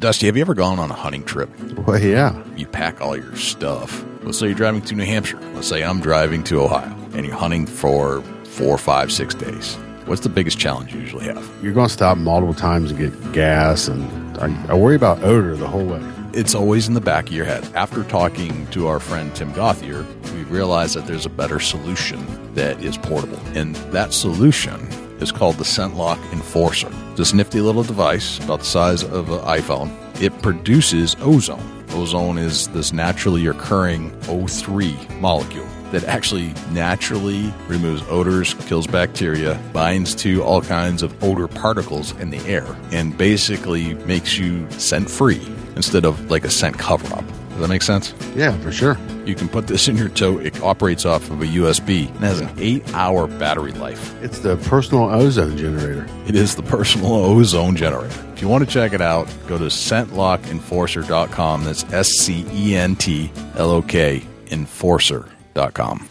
Dusty, have you ever gone on a hunting trip? Well, yeah. You pack all your stuff. Let's say you're driving to New Hampshire. Let's say I'm driving to Ohio, and you're hunting for four, five, six days. What's the biggest challenge you usually have? You're going to stop multiple times and get gas, and I, I worry about odor the whole way. It's always in the back of your head. After talking to our friend Tim Gothier, we realized that there's a better solution that is portable. And that solution is called the ScentLok Enforcer. This nifty little device, about the size of an iPhone, it produces ozone. Ozone is this naturally occurring O3 molecule that actually naturally removes odors, kills bacteria, binds to all kinds of odor particles in the air, and basically makes you scent free instead of like a scent cover up. Does that make sense? Yeah, for sure. You can put this in your tote. It operates off of a USB and has an eight hour battery life. It's the personal ozone generator. It is the personal ozone generator. If you want to check it out, go to scentlokenforcer.com. That's S C E N T L O K enforcer.com.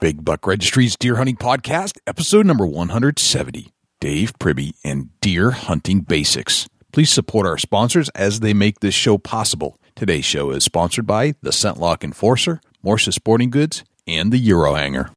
Big Buck Registries Deer Hunting Podcast, episode number 170. Dave Priebe and Deer Hunting Basics. Please support our sponsors as they make this show possible. Today's show is sponsored by the ScentLok Enforcer, Morse's Sporting Goods, and the Euro Hanger.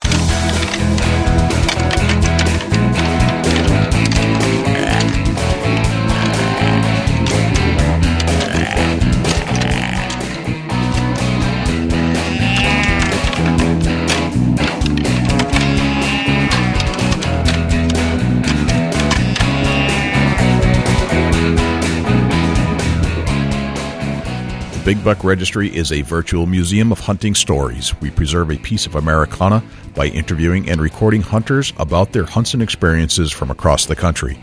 Big Buck Registry is a virtual museum of hunting stories. We preserve a piece of Americana by interviewing and recording hunters about their hunts and experiences from across the country.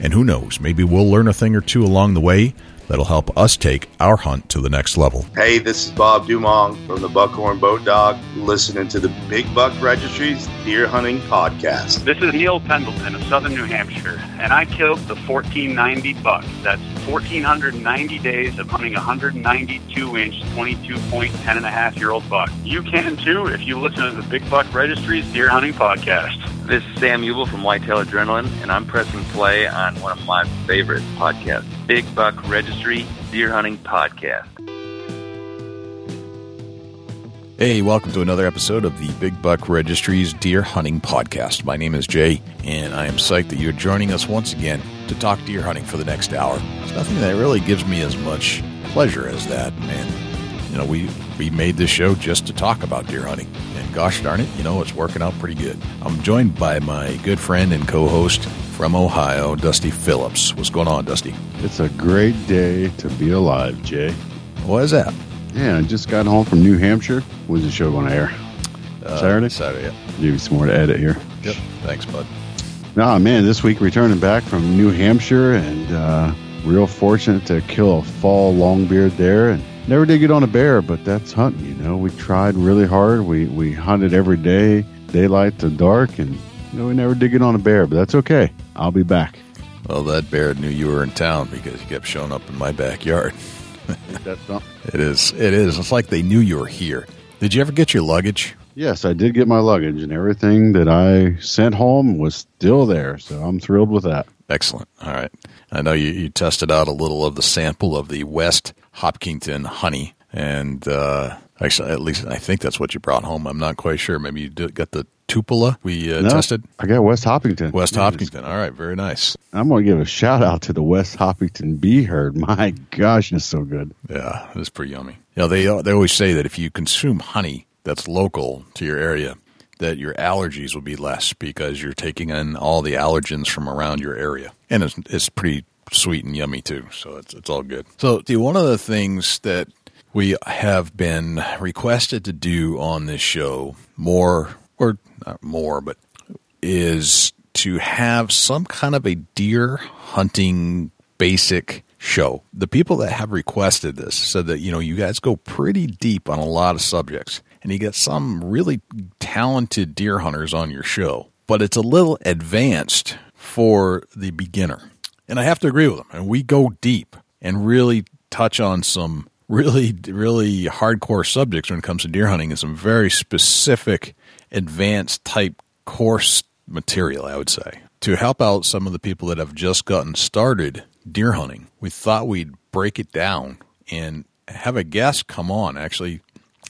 And who knows, maybe we'll learn a thing or two along the way that'll help us take our hunt to the next level. Hey, this is Bob Dumong from the Buckhorn Boat Dog, listening to the Big Buck Registries Deer Hunting Podcast. This is Neil Pendleton of Southern New Hampshire, and I killed the 1490 buck. That's 1490 days of hunting a 192 inch, 22 point, 10 and a half year old buck. You can too if you listen to the Big Buck Registries Deer Hunting Podcast. This is Sam Ubel from Whitetail Adrenaline, and I'm pressing play on one of my favorite podcasts, Big Buck Registry Deer Hunting Podcast. Hey, welcome to another episode of the Big Buck Registries Deer Hunting Podcast. My name is Jay, and I am psyched that you're joining us once again to talk deer hunting for the next hour. There's nothing that really gives me as much pleasure as that, and you know, we we made this show just to talk about deer hunting, and gosh darn it, you know, it's working out pretty good. I'm joined by my good friend and co-host from Ohio, Dusty Phillips. What's going on, Dusty? It's a great day to be alive, Jay. What is that? Yeah, I just got home from New Hampshire. When's the show going to air? Uh, Saturday? Saturday. Yeah. Give you some more to edit here. Yep. Thanks, bud. Nah, man, this week returning back from New Hampshire and uh, real fortunate to kill a fall longbeard there. And never did get on a bear, but that's hunting, you know. We tried really hard. We, we hunted every day, daylight to dark, and know, we never did get on a bear, but that's okay. I'll be back. Well, that bear knew you were in town because you kept showing up in my backyard. That's something. It is. It is. It's like they knew you were here. Did you ever get your luggage? Yes, I did get my luggage, and everything that I sent home was still there. So I'm thrilled with that. Excellent. All right. I know you, you tested out a little of the sample of the West Hopkinton honey, and uh, actually, at least I think that's what you brought home. I'm not quite sure. Maybe you did, got the Tupelo we uh, No, tested. I got West Hopkinton. West Yeah, Hopkinton. All right. Very nice. I'm going to give a shout out to the West Hopkinton bee herd. My gosh, it's so good. Yeah, it's pretty yummy. You know, they they always say that if you consume honey that's local to your area, that your allergies will be less because you're taking in all the allergens from around your area, and it's it's pretty sweet and yummy too. So it's it's all good. So, see, one of the things that we have been requested to do on this show more or not more, but is to have some kind of a deer hunting basic show. The people that have requested this said that, you know, you guys go pretty deep on a lot of subjects and you get some really talented deer hunters on your show, but it's a little advanced for the beginner. And I have to agree with them. And we go deep and really touch on some really, really hardcore subjects when it comes to deer hunting and some very specific, advanced type course material, I would say. to help out some of the people that have just gotten started deer hunting, we thought we'd break it down and have a guest come on. Actually,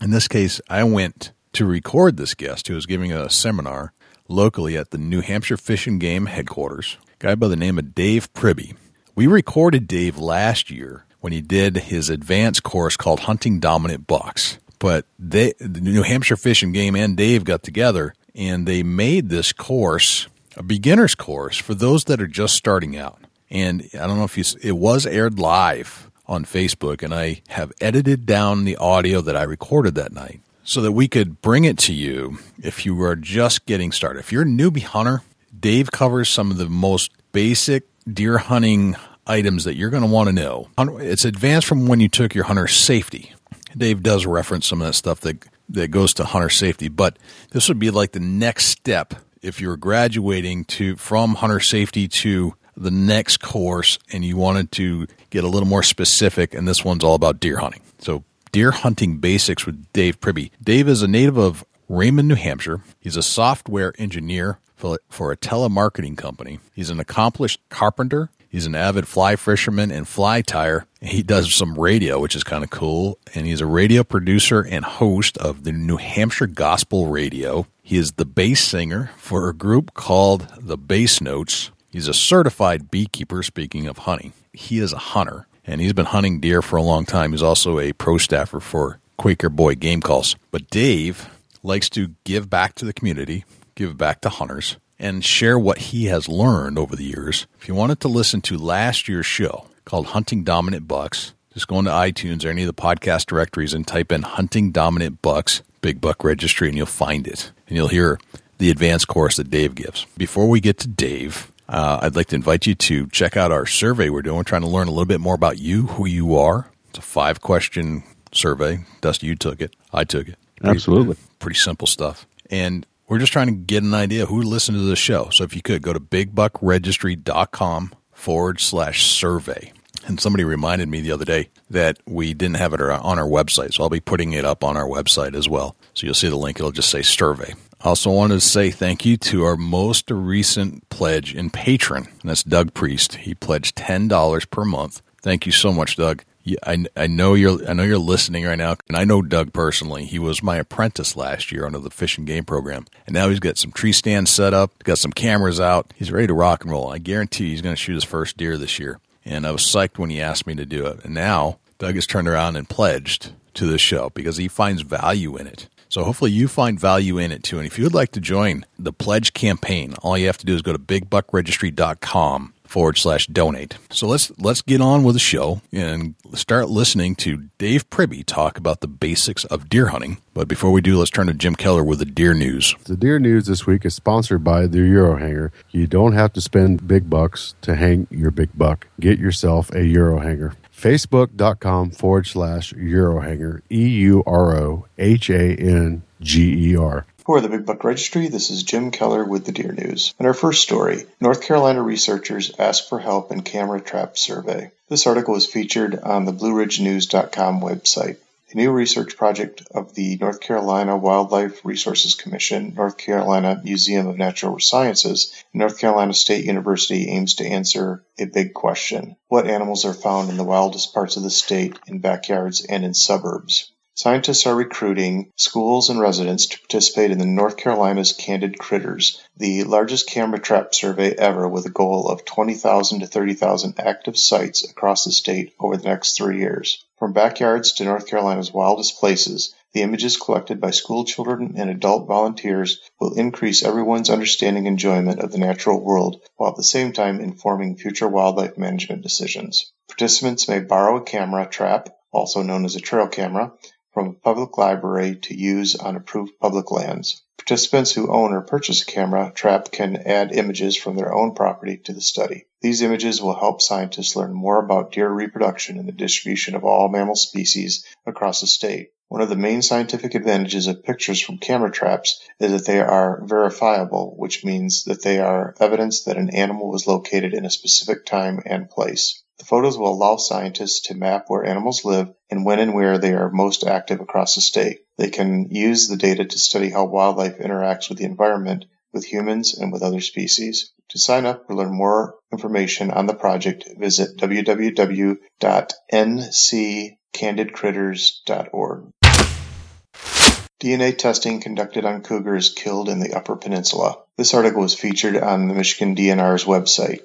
in this case, I went to record this guest who was giving a seminar locally at the New Hampshire Fish and Game headquarters, guy by the name of Dave Priebe. We recorded Dave last year when he did his advanced course called Hunting Dominant Bucks. But they, the New Hampshire Fish and Game and Dave got together and they made this course a beginner's course for those that are just starting out. And I don't know if you, it was aired live on Facebook, and I have edited down the audio that I recorded that night so that we could bring it to you if you are just getting started. If you're a newbie hunter, Dave covers some of the most basic deer hunting items that you're going to want to know. It's advanced from when you took your hunter safety. Dave does reference some of that stuff that that goes to hunter safety, but this would be like the next step if you're graduating to from hunter safety to the next course and you wanted to get a little more specific and this one's all about deer hunting. So deer hunting basics with Dave Priebe. Dave is a native of Raymond, New Hampshire. He's a software engineer for, for a telemarketing company. He's an accomplished carpenter. He's an avid fly fisherman and fly tyer. He does some radio, which is kind of cool. And he's a radio producer and host of the New Hampshire Gospel Radio. He is the bass singer for a group called the Bass Notes. He's a certified beekeeper, speaking of hunting. He is a hunter, and he's been hunting deer for a long time. He's also a pro staffer for Quaker Boy Game Calls. But Dave likes to give back to the community, give back to hunters, and share what he has learned over the years. If you wanted to listen to last year's show called Hunting Dominant Bucks, just go into iTunes or any of the podcast directories and type in Hunting Dominant Bucks Big Buck Registry and you'll find it. And you'll hear the advanced course that Dave gives. Before we get to Dave, uh, I'd like to invite you to check out our survey we're doing. We're trying to learn a little bit more about you, who you are. It's a five question survey. Dusty, you took it. I took it. Pretty, Absolutely. Pretty simple stuff. And we're just trying to get an idea who listened to the show. So if you could go to bigbuckregistry.com forward slash survey. And somebody reminded me the other day that we didn't have it on our website. So I'll be putting it up on our website as well. So you'll see the link. It'll just say survey. I also wanted to say thank you to our most recent pledge in patron, and that's Doug Priest. He pledged ten dollars per month. Thank you so much, Doug. I, I know you're I know you're listening right now, and I know Doug personally. He was my apprentice last year under the Fish and Game program, and now he's got some tree stands set up, got some cameras out. He's ready to rock and roll. I guarantee he's going to shoot his first deer this year. And I was psyched when he asked me to do it. And now Doug has turned around and pledged to the show because he finds value in it. So hopefully you find value in it too. And if you would like to join the pledge campaign, all you have to do is go to bigbuckregistry.com forward slash donate. So let's let's get on with the show and start listening to Dave Priebe talk about the basics of deer hunting. But before we do, let's turn to Jim Keller with the deer news. The deer news this week is sponsored by the Euro Hanger. You don't have to spend big bucks to hang your big buck. Get yourself a Euro Hanger facebook.com forward slash Eurohanger, E U R O H A N G E R. For the Big Buck Registry, this is Jim Keller with the Deer News. In our first story, North Carolina researchers ask for help in camera trap survey. This article is featured on the BlueRidgeNews.com website. A new research project of the North Carolina Wildlife Resources Commission, North Carolina Museum of Natural Sciences, and North Carolina State University aims to answer a big question. What animals are found in the wildest parts of the state, in backyards, and in suburbs? Scientists are recruiting schools and residents to participate in the North Carolina's Candid Critters, the largest camera trap survey ever with a goal of 20,000 to 30,000 active sites across the state over the next three years. From backyards to North Carolina's wildest places, the images collected by school children and adult volunteers will increase everyone's understanding and enjoyment of the natural world while at the same time informing future wildlife management decisions. Participants may borrow a camera trap, also known as a trail camera, from a public library to use on approved public lands. Participants who own or purchase a camera trap can add images from their own property to the study. These images will help scientists learn more about deer reproduction and the distribution of all mammal species across the state. One of the main scientific advantages of pictures from camera traps is that they are verifiable, which means that they are evidence that an animal was located in a specific time and place. The photos will allow scientists to map where animals live and when and where they are most active across the state. They can use the data to study how wildlife interacts with the environment with humans and with other species. To sign up or learn more information on the project, visit www.ncandidcritters.org. DNA testing conducted on cougars killed in the Upper Peninsula. This article was featured on the Michigan DNR's website.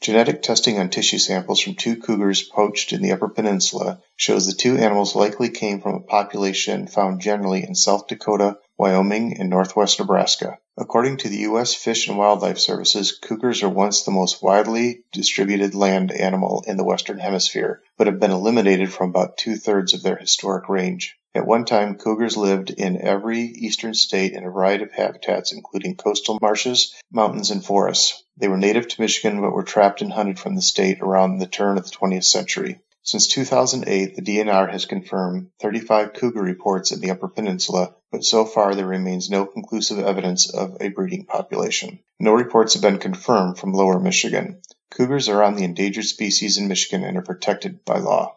Genetic testing on tissue samples from two cougars poached in the Upper Peninsula shows the two animals likely came from a population found generally in South Dakota, Wyoming, and northwest Nebraska. According to the U.S. Fish and Wildlife Services, cougars are once the most widely distributed land animal in the Western Hemisphere, but have been eliminated from about two thirds of their historic range. At one time, cougars lived in every eastern state in a variety of habitats, including coastal marshes, mountains, and forests. They were native to Michigan but were trapped and hunted from the state around the turn of the 20th century. Since 2008, the DNR has confirmed 35 cougar reports in the Upper Peninsula, but so far there remains no conclusive evidence of a breeding population. No reports have been confirmed from lower Michigan. Cougars are on the endangered species in Michigan and are protected by law.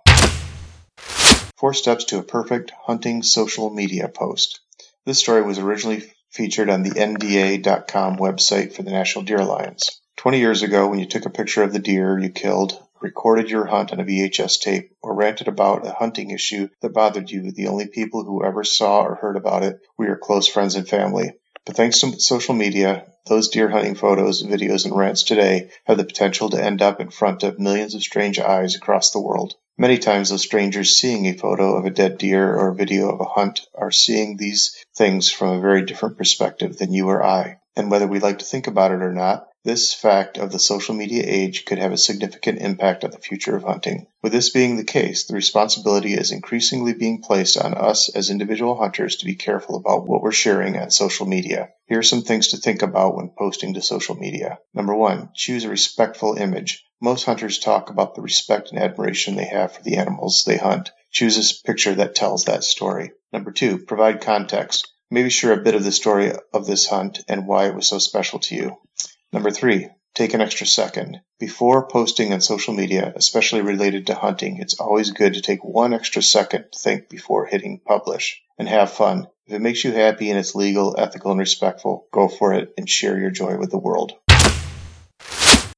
Four steps to a perfect hunting social media post. This story was originally featured on the NDA.com website for the National Deer Alliance. 20 years ago, when you took a picture of the deer you killed, recorded your hunt on a VHS tape, or ranted about a hunting issue that bothered you, the only people who ever saw or heard about it were your close friends and family. But thanks to social media, those deer hunting photos, videos, and rants today have the potential to end up in front of millions of strange eyes across the world. Many times those strangers seeing a photo of a dead deer or a video of a hunt are seeing these things from a very different perspective than you or I. And whether we like to think about it or not, this fact of the social media age could have a significant impact on the future of hunting. With this being the case, the responsibility is increasingly being placed on us as individual hunters to be careful about what we're sharing on social media. Here are some things to think about when posting to social media. Number one, choose a respectful image. Most hunters talk about the respect and admiration they have for the animals they hunt. Choose a picture that tells that story. Number two, provide context. Maybe share a bit of the story of this hunt and why it was so special to you. Number three, take an extra second. Before posting on social media, especially related to hunting, it's always good to take one extra second to think before hitting publish and have fun. If it makes you happy and it's legal, ethical, and respectful, go for it and share your joy with the world.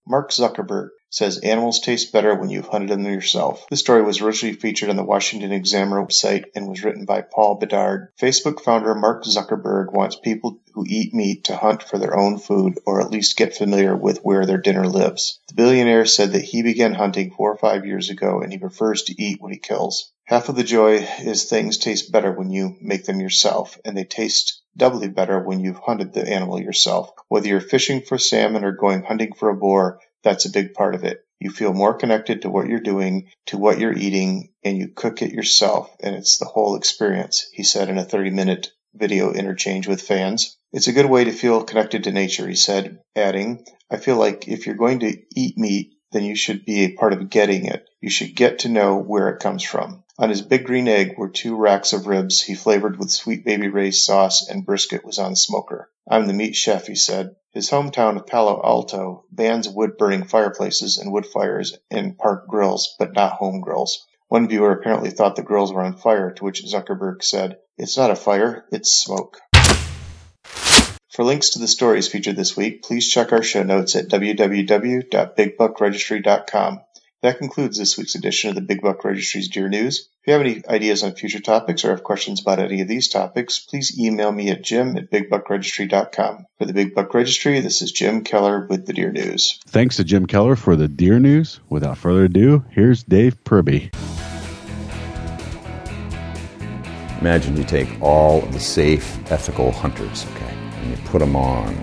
Mark Zuckerberg says animals taste better when you've hunted them yourself. This story was originally featured on the Washington Examiner website and was written by Paul Bedard. Facebook founder Mark Zuckerberg wants people who eat meat to hunt for their own food or at least get familiar with where their dinner lives. The billionaire said that he began hunting four or five years ago and he prefers to eat what he kills. Half of the joy is things taste better when you make them yourself, and they taste doubly better when you've hunted the animal yourself. Whether you're fishing for salmon or going hunting for a boar, that's a big part of it. You feel more connected to what you're doing, to what you're eating, and you cook it yourself, and it's the whole experience, he said in a 30 minute video interchange with fans. It's a good way to feel connected to nature, he said, adding, I feel like if you're going to eat meat, then you should be a part of getting it. You should get to know where it comes from. On his big green egg were two racks of ribs he flavored with sweet baby Ray's sauce, and brisket was on the smoker. I'm the meat chef, he said. His hometown of Palo Alto bans wood burning fireplaces and wood fires in park grills, but not home grills. One viewer apparently thought the grills were on fire, to which Zuckerberg said, It's not a fire, it's smoke. For links to the stories featured this week, please check our show notes at www.bigbuckregistry.com. That concludes this week's edition of the Big Buck Registry's Deer News. If you have any ideas on future topics or have questions about any of these topics, please email me at jim at bigbuckregistry.com. For the Big Buck Registry, this is Jim Keller with the Deer News. Thanks to Jim Keller for the Deer News. Without further ado, here's Dave Priebe. Imagine you take all of the safe, ethical hunters, okay, and you put them on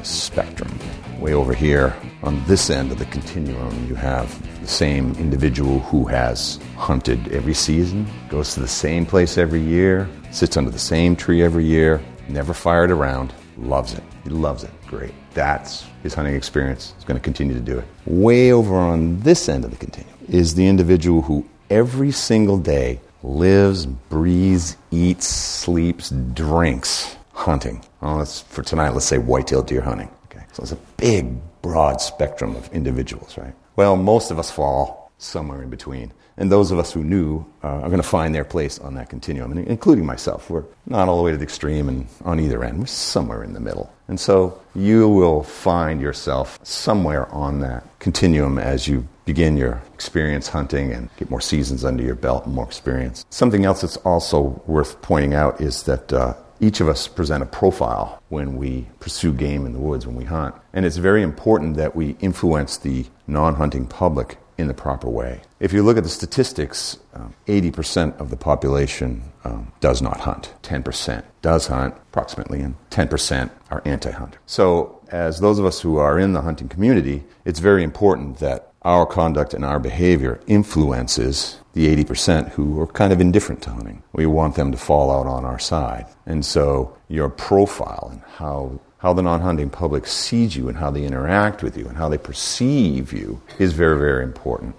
a spectrum. Way over here, on this end of the continuum, you have the same individual who has hunted every season, goes to the same place every year, sits under the same tree every year, never fired around, loves it. He loves it. Great. That's his hunting experience. He's going to continue to do it. Way over on this end of the continuum is the individual who every single day lives, breathes, eats, sleeps, drinks hunting. Well, for tonight, let's say whitetail deer hunting. Okay. So it's a big, broad spectrum of individuals, right? Well, most of us fall somewhere in between. And those of us who knew uh, are going to find their place on that continuum, including myself. We're not all the way to the extreme and on either end. We're somewhere in the middle. And so you will find yourself somewhere on that continuum as you begin your experience hunting and get more seasons under your belt and more experience. Something else that's also worth pointing out is that uh, each of us present a profile when we pursue game in the woods, when we hunt. And it's very important that we influence the non hunting public in the proper way. If you look at the statistics, um, 80% of the population um, does not hunt, 10% does hunt approximately, and 10% are anti hunt. So, as those of us who are in the hunting community, it's very important that our conduct and our behavior influences the 80% who are kind of indifferent to hunting. We want them to fall out on our side. And so your profile and how how the non-hunting public sees you and how they interact with you and how they perceive you is very, very important.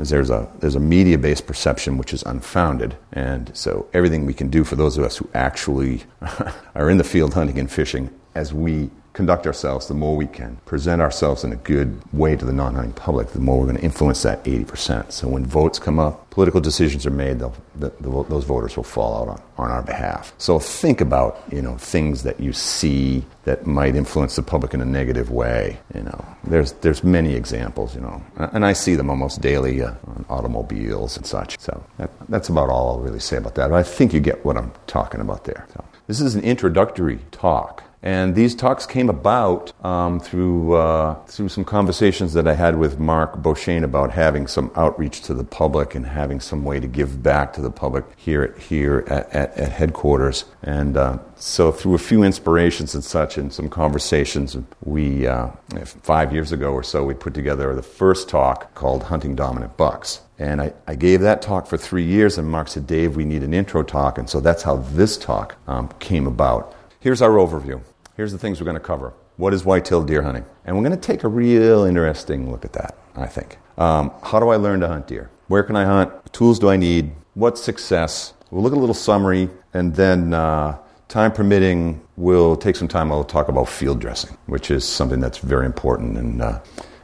As there's a there's a media-based perception which is unfounded, and so everything we can do for those of us who actually are in the field hunting and fishing, as we conduct ourselves, the more we can present ourselves in a good way to the non hunting public, the more we're going to influence that 80%. So when votes come up, political decisions are made, the, the, those voters will fall out on, on our behalf. So think about you know, things that you see that might influence the public in a negative way. You know, there's, there's many examples, you know, and I see them almost daily uh, on automobiles and such. So that, that's about all I'll really say about that. But I think you get what I'm talking about there. So this is an introductory talk and these talks came about um, through, uh, through some conversations that I had with Mark Beauchesne about having some outreach to the public and having some way to give back to the public here at, here at, at, at headquarters. And uh, so, through a few inspirations and such, and some conversations, we, uh, five years ago or so, we put together the first talk called Hunting Dominant Bucks. And I, I, gave that talk for three years, and Mark said, Dave, we need an intro talk. And so that's how this talk um, came about. Here's our overview. Here's the things we're going to cover. What is white-tailed deer hunting? And we're going to take a real interesting look at that, I think. Um, how do I learn to hunt deer? Where can I hunt? What tools do I need? What's success? We'll look at a little summary, and then, uh, time permitting, we'll take some time. I'll talk about field dressing, which is something that's very important. And uh,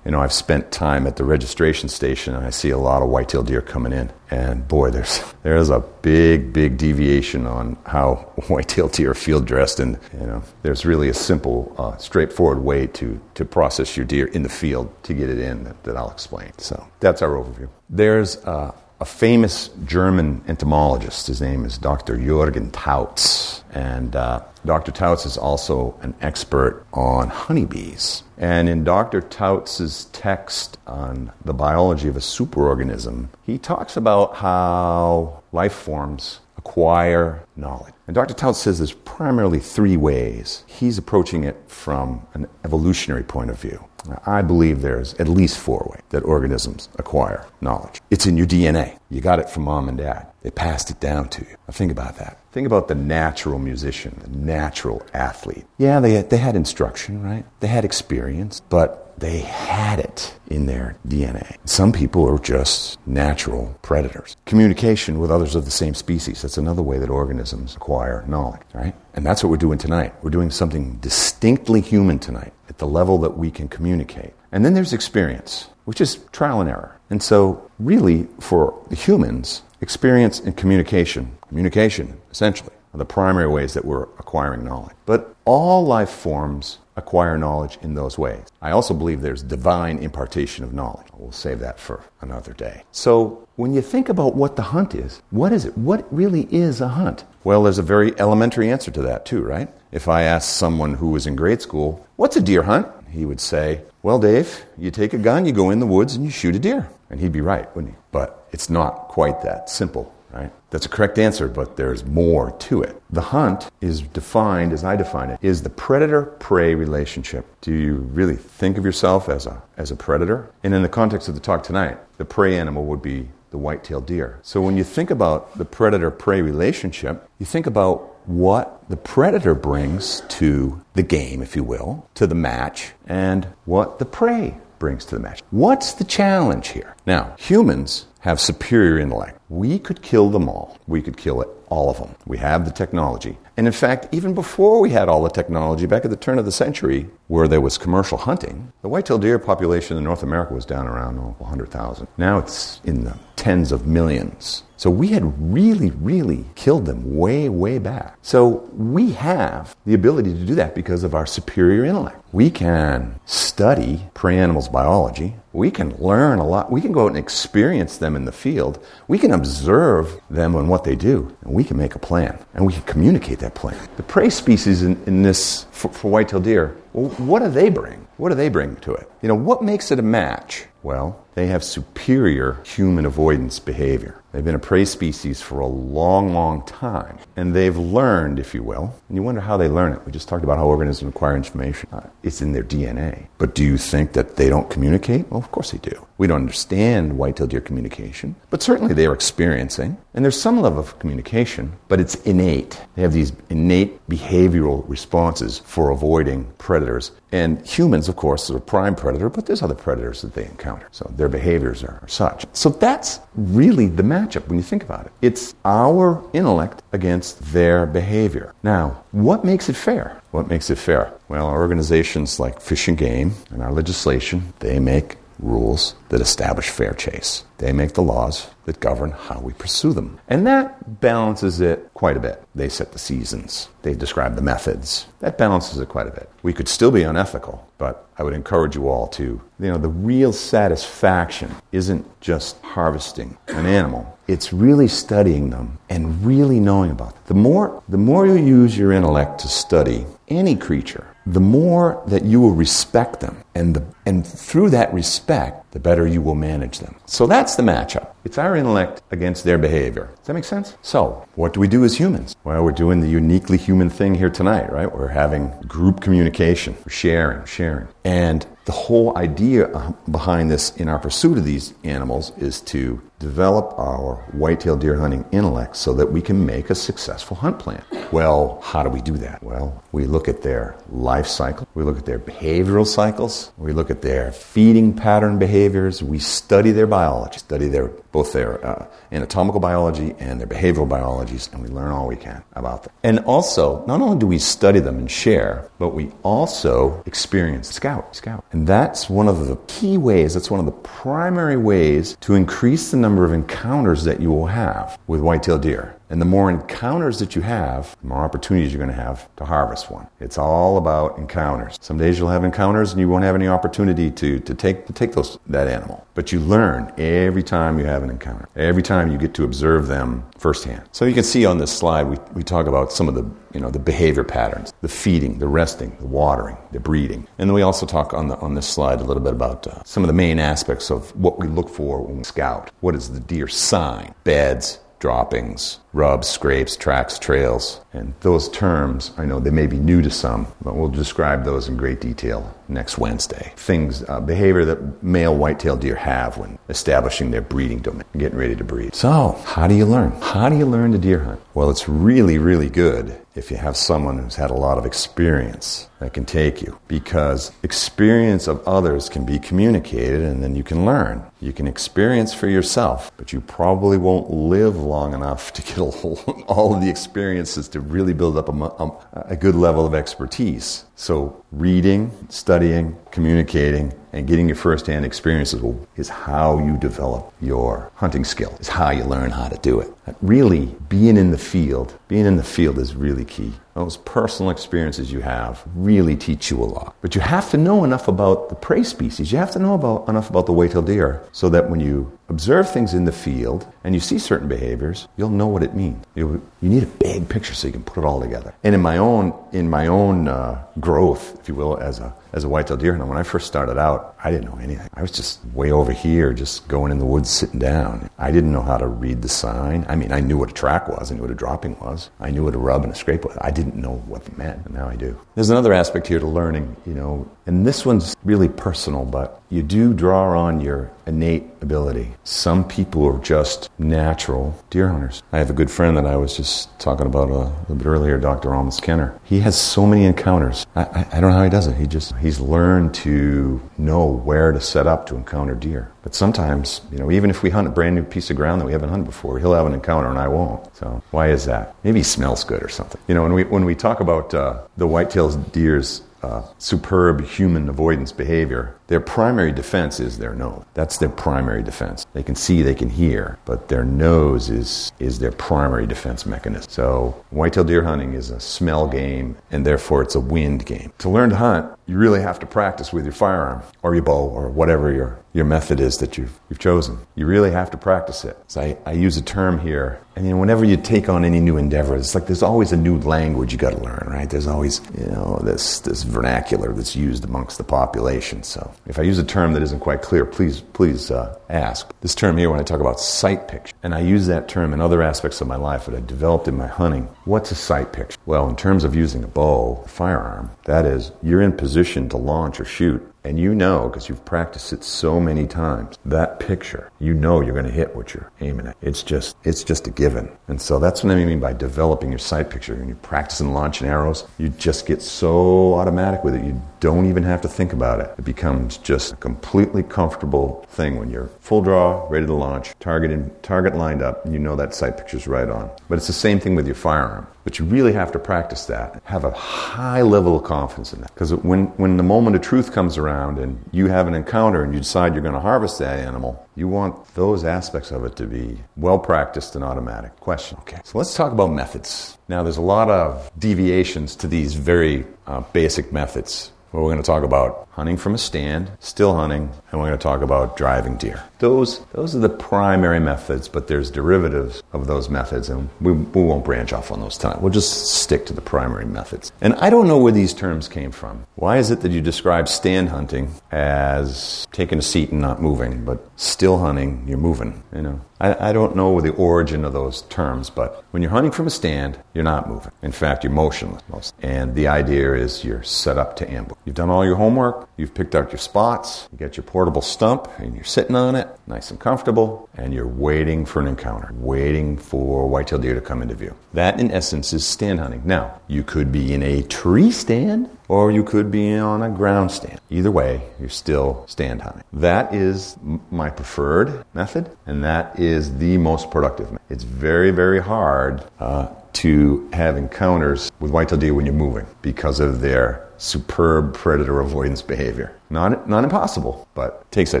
you know, I've spent time at the registration station and I see a lot of white-tailed deer coming in. And boy, there's there's a big, big deviation on how white-tailed deer are field dressed. And you know, there's really a simple, uh, straightforward way to to process your deer in the field to get it in that, that I'll explain. So that's our overview. There's uh, a famous German entomologist. His name is Dr. Jürgen Tautz. And uh, Dr. Tautz is also an expert on honeybees. And in Dr. Tautz's text on the biology of a superorganism, he talks about how life forms acquire knowledge. And Dr. Tautz says there's primarily three ways. He's approaching it from an evolutionary point of view. I believe there's at least four ways that organisms acquire knowledge. It's in your DNA. You got it from mom and dad. They passed it down to you. Now think about that. Think about the natural musician, the natural athlete. Yeah, they, they had instruction, right? They had experience, but they had it in their DNA. Some people are just natural predators. Communication with others of the same species, that's another way that organisms acquire knowledge, right? And that's what we're doing tonight. We're doing something distinctly human tonight at the level that we can communicate. And then there's experience, which is trial and error. And so, really, for humans, experience and communication, communication essentially, are the primary ways that we're acquiring knowledge. But all life forms acquire knowledge in those ways. I also believe there's divine impartation of knowledge. We'll save that for another day. So, when you think about what the hunt is, what is it? What really is a hunt? Well, there's a very elementary answer to that, too, right? If I asked someone who was in grade school, What's a deer hunt? He would say, Well, Dave, you take a gun, you go in the woods, and you shoot a deer. And he'd be right, wouldn't he? But it's not quite that simple right? That's a correct answer, but there's more to it. The hunt is defined, as I define it, is the predator-prey relationship. Do you really think of yourself as a, as a predator? And in the context of the talk tonight, the prey animal would be the white-tailed deer. So when you think about the predator-prey relationship, you think about what the predator brings to the game, if you will, to the match, and what the prey brings to the match. What's the challenge here? Now, humans have superior intellect. We could kill them all. We could kill it, all of them. We have the technology. And in fact, even before we had all the technology, back at the turn of the century, where there was commercial hunting, the white-tailed deer population in North America was down around oh, 100,000. Now it's in the tens of millions. So we had really, really killed them way, way back. So we have the ability to do that because of our superior intellect. We can study prey animals biology. We can learn a lot. We can go out and experience them in the field. We can observe them and what they do. And we can make a plan. And we can communicate that plan. The prey species in, in this, for, for white-tailed deer, well, what do they bring? What do they bring to it? You know, what makes it a match? Well, they have superior human avoidance behavior. They've been a prey species for a long, long time. And they've learned, if you will, and you wonder how they learn it. We just talked about how organisms acquire information. Uh, it's in their DNA. But do you think that they don't communicate? Well, of course they do. We don't understand white-tailed deer communication, but certainly they are experiencing. And there's some level of communication, but it's innate. They have these innate behavioral responses for avoiding predators. And humans, of course, are a prime predator, but there's other predators that they encounter. So their behaviors are such. So that's really the matchup when you think about it. It's our intellect against their behavior. Now, what makes it fair? What makes it fair? Well, our organizations like Fish and Game and our legislation, they make rules that establish fair chase. They make the laws that govern how we pursue them. And that balances it quite a bit. They set the seasons, they describe the methods. That balances it quite a bit. We could still be unethical, but I would encourage you all to, you know, the real satisfaction isn't just harvesting an animal. It's really studying them and really knowing about them. The more the more you use your intellect to study any creature, the more that you will respect them and the, and through that respect the better you will manage them. So that's the matchup. It's our intellect against their behavior. Does that make sense? So what do we do as humans? Well we're doing the uniquely human thing here tonight right? We're having group communication. We're sharing sharing. And the whole idea uh, behind this in our pursuit of these animals is to develop our whitetail deer hunting intellect so that we can make a successful hunt plan. Well, how do we do that? Well, we look at their life cycle, we look at their behavioral cycles, we look at their feeding pattern behaviors, we study their biology, study their both their uh, anatomical biology and their behavioral biologies, and we learn all we can about them. And also, not only do we study them and share, but we also experience scout, scout. And that's one of the key ways, that's one of the primary ways to increase the number of encounters that you will have with white-tailed deer. And the more encounters that you have, the more opportunities you're going to have to harvest one. It's all about encounters. Some days you'll have encounters and you won't have any opportunity to, to take, to take those, that animal. But you learn every time you have an encounter, every time you get to observe them firsthand. So you can see on this slide, we, we talk about some of the, you know, the behavior patterns, the feeding, the resting, the watering, the breeding. And then we also talk on, the, on this slide a little bit about uh, some of the main aspects of what we look for when we scout. What is the deer sign? Beds, droppings, rubs, scrapes, tracks, trails. And those terms, I know they may be new to some, but we'll describe those in great detail next Wednesday. Things, uh, behavior that male white-tailed deer have when establishing their breeding domain, getting ready to breed. So, how do you learn? How do you learn to deer hunt? Well, it's really, really good if you have someone who's had a lot of experience that can take you because experience of others can be communicated and then you can learn. You can experience for yourself, but you probably won't live long enough to get all of the experiences to really build up a, a good level of expertise. So, reading, studying, communicating, and getting your firsthand experiences is how you develop your hunting skill, is how you learn how to do it. Really, being in the field, being in the field is really key. Those personal experiences you have really teach you a lot. But you have to know enough about the prey species. You have to know about, enough about the white-tailed deer so that when you observe things in the field and you see certain behaviors, you'll know what it means. You, you need a big picture so you can put it all together. And in my own, in my own uh, growth, if you will, as a as a white-tailed deer hunter, when I first started out, I didn't know anything. I was just way over here, just going in the woods, sitting down. I didn't know how to read the sign. I mean, I knew what a track was, I knew what a dropping was, I knew what a rub and a scrape was. I didn't know what it meant, and now I do. There's another aspect here to learning, you know, and this one's really personal, but you do draw on your innate ability. Some people are just natural deer hunters. I have a good friend that I was just talking about a little bit earlier, Dr. Almus Kenner. He has so many encounters. I, I, I don't know how he does it. He just he's learned to know where to set up to encounter deer. But sometimes, you know, even if we hunt a brand new piece of ground that we haven't hunted before, he'll have an encounter and I won't. So why is that? Maybe he smells good or something. You know, when we when we talk about uh, the white-tailed deer's uh, superb human avoidance behavior, their primary defense is their nose. That's their primary defense. They can see, they can hear, but their nose is, is their primary defense mechanism. So, whitetail deer hunting is a smell game, and therefore it's a wind game. To learn to hunt, you really have to practice with your firearm or your bow or whatever your, your method is that you've, you've chosen. You really have to practice it. So I, I use a term here, and you know, whenever you take on any new endeavor, it's like there's always a new language you got to learn, right? There's always, you know, this, this vernacular that's used amongst the population. So if I use a term that isn't quite clear, please, please uh, ask. This term here, when I talk about sight picture, and I use that term in other aspects of my life that I developed in my hunting. What's a sight picture? Well, in terms of using a bow, a firearm, that is, you're in position to launch or shoot and you know, because you've practiced it so many times, that picture, you know you're going to hit what you're aiming at. It's just, it's just a given. And so that's what I mean by developing your sight picture. When you practice and launching arrows, you just get so automatic with it. You don't even have to think about it. It becomes just a completely comfortable thing when you're full draw, ready to launch, target, in, target lined up, you know that sight picture's right on. But it's the same thing with your firearm. But you really have to practice that. Have a high level of confidence in that. Because when, when the moment of truth comes around and you have an encounter and you decide you're going to harvest that animal, you want those aspects of it to be well practiced and automatic. Question. Okay. So let's talk about methods. Now, there's a lot of deviations to these very uh, basic methods. Well, we're going to talk about hunting from a stand, still hunting, and we're going to talk about driving deer. Those, those are the primary methods, but there's derivatives of those methods, and we, we won't branch off on those tonight. We'll just stick to the primary methods. And I don't know where these terms came from. Why is it that you describe stand hunting as taking a seat and not moving, but still hunting, you're moving? You know, I, I don't know the origin of those terms, but when you're hunting from a stand, you're not moving. In fact, you're motionless. Most. And the idea is you're set up to ambush. You've done all your homework, you've picked out your spots, you got your portable stump, and you're sitting on it, nice and comfortable, and you're waiting for an encounter, waiting for whitetail deer to come into view. That, in essence, is stand hunting. Now, you could be in a tree stand, or you could be on a ground stand. Either way, you're still stand hunting. That is my preferred method, and that is the most productive. It's very, very hard uh, to have encounters with whitetail deer when you're moving because of their superb predator avoidance behavior. Not, not impossible, but takes a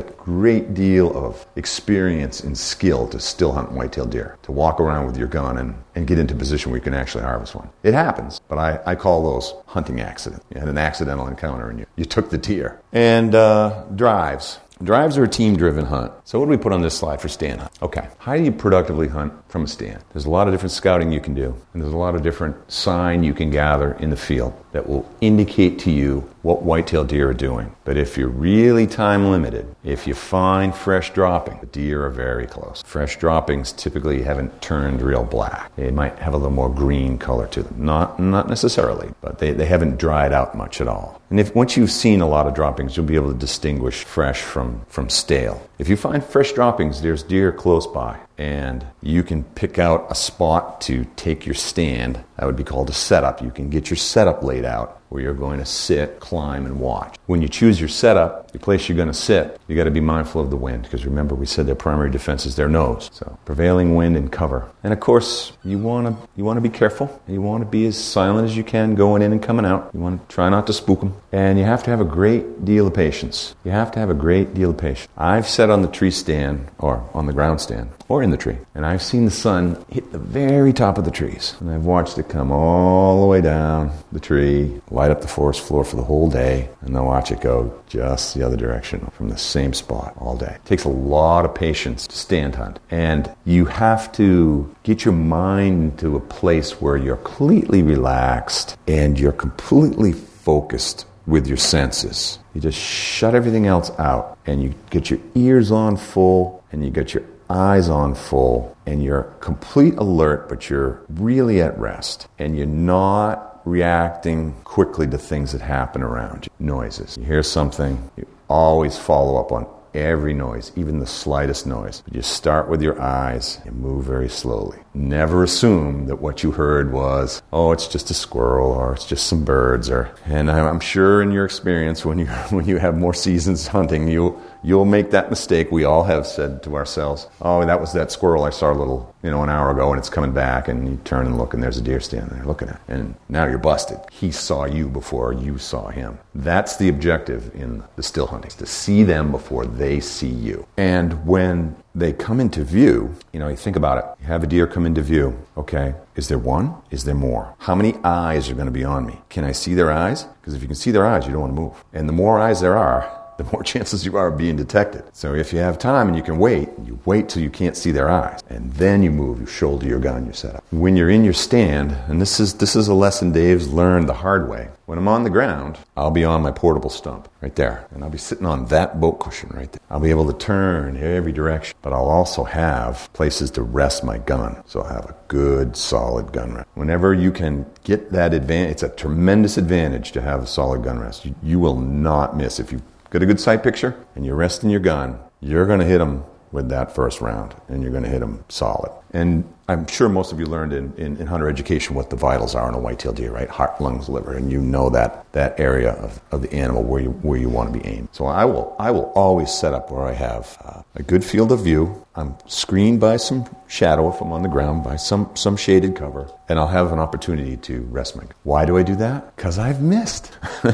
great deal of experience and skill to still hunt whitetail deer, to walk around with your gun and, and get into a position where you can actually harvest one. It happens, but I, I call those hunting accidents. You had an accidental encounter and you, you took the deer. And uh, drives. Drives are a team driven hunt. So, what do we put on this slide for stand hunt? Okay. How do you productively hunt from a stand? There's a lot of different scouting you can do, and there's a lot of different sign you can gather in the field that will indicate to you what whitetail deer are doing. But if you're really time limited, if you find fresh dropping, the deer are very close. Fresh droppings typically haven't turned real black. They might have a little more green color to them. Not, not necessarily, but they, they haven't dried out much at all. And if once you've seen a lot of droppings, you'll be able to distinguish fresh from, from stale. If you find fresh droppings, there's deer close by and you can pick out a spot to take your stand. That would be called a setup. You can get your setup laid out where you're going to sit, climb, and watch. When you choose your setup, the place you're going to sit, you got to be mindful of the wind because remember we said their primary defense is their nose. So prevailing wind and cover. And of course, you want to you want to be careful. You want to be as silent as you can going in and coming out. You want to try not to spook them. And you have to have a great deal of patience. You have to have a great deal of patience. I've sat on the tree stand or on the ground stand or in the tree, and I've seen the sun hit the very top of the trees, and I've watched it come all the way down the tree, light up the forest floor for the whole day, and then watch it go just the other direction from the same spot all day. It takes a lot of patience to stand hunt, and you have to get your mind to a place where you're completely relaxed and you're completely focused with your senses. You just shut everything else out and you get your ears on full and you get your eyes on full and you're complete alert, but you're really at rest and you're not reacting quickly to things that happen around you. Noises. You hear something, you always follow up on every noise, even the slightest noise. But you start with your eyes and move very slowly. Never assume that what you heard was, oh, it's just a squirrel or it's just some birds or and I'm sure in your experience when you when you have more seasons hunting, you you'll make that mistake. We all have said to ourselves, "Oh, that was that squirrel I saw a little, you know, an hour ago, and it's coming back." And you turn and look, and there's a deer standing there looking at, it. and now you're busted. He saw you before you saw him. That's the objective in the still hunting: to see them before they see you. And when they come into view, you know, you think about it. You have a deer come into view. Okay, is there one? Is there more? How many eyes are going to be on me? Can I see their eyes? Because if you can see their eyes, you don't want to move. And the more eyes there are, the more chances you are of being detected. So if you have time and you can wait, you wait till you can't see their eyes, and then you move, you shoulder your gun, you set up. When you're in your stand, and this is this is a lesson Dave's learned the hard way. When I'm on the ground, I'll be on my portable stump right there, and I'll be sitting on that boat cushion right there. I'll be able to turn every direction, but I'll also have places to rest my gun, so I'll have a good, solid gun rest. Whenever you can get that advantage, it's a tremendous advantage to have a solid gun rest. You, you will not miss if you get a good sight picture and you're resting your gun, you're going to hit them with that first round and you're going to hit them solid. And I'm sure most of you learned in, in, in, hunter education what the vitals are in a white-tailed deer, right? Heart, lungs, liver, and you know that that area of, of the animal where you where you want to be aimed. So I will I will always set up where I have uh, a good field of view. I'm screened by some shadow if I'm on the ground by some some shaded cover, and I'll have an opportunity to rest my. Why do I do that? Because I've missed.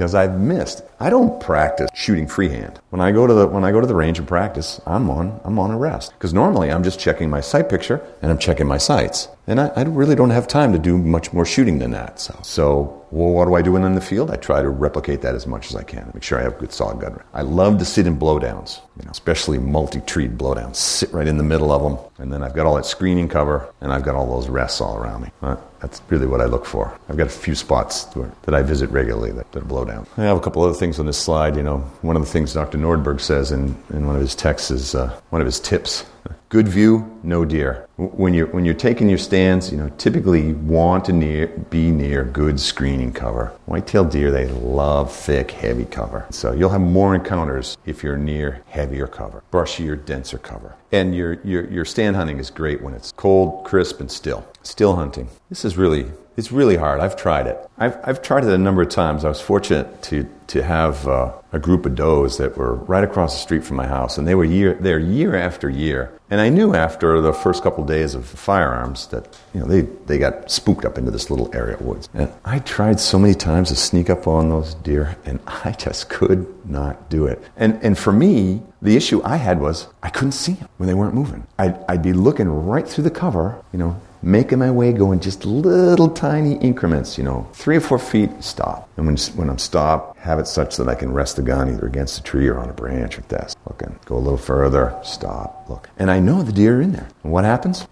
Because I've missed. I don't practice shooting freehand. When I go to the when I go to the range and practice, I'm on I'm on a rest. Because normally I'm just checking my sight picture and I'm checking my sights. And I, I, really don't have time to do much more shooting than that. So, so well, what do I do in the field? I try to replicate that as much as I can. Make sure I have good solid gun. I love to sit in blowdowns, you know, especially multi-treed blowdowns. Sit right in the middle of them, and then I've got all that screening cover, and I've got all those rests all around me. That's really what I look for. I've got a few spots that I visit regularly that, that blow down. I have a couple other things on this slide. You know, one of the things Dr. Nordberg says in, in one of his texts is uh, one of his tips Good view, no deer. When you're, when you're taking your stands, you know, typically you want to near, be near good screening cover. White-tailed deer, they love thick, heavy cover. So you'll have more encounters if you're near heavier cover, brushier, denser cover. And your, your, your stand hunting is great when it's cold, crisp, and still. Still hunting. This is really it's really hard. I've tried it. I've, I've tried it a number of times. I was fortunate to, to have uh, a group of does that were right across the street from my house, and they were year, there year after year. And I knew after the first couple of days of firearms that you know they, they got spooked up into this little area of woods. And I tried so many times to sneak up on those deer, and I just could not do it. And and for me, the issue I had was I couldn't see them when they weren't moving. I'd, I'd be looking right through the cover, you know, making my way, going just little tiny increments, you know, three or four feet, stop. And when, when I'm stopped, have it such that I can rest the gun either against a tree or on a branch or desk. Looking, go a little further, stop, look. And I know the deer are in there. And what happens?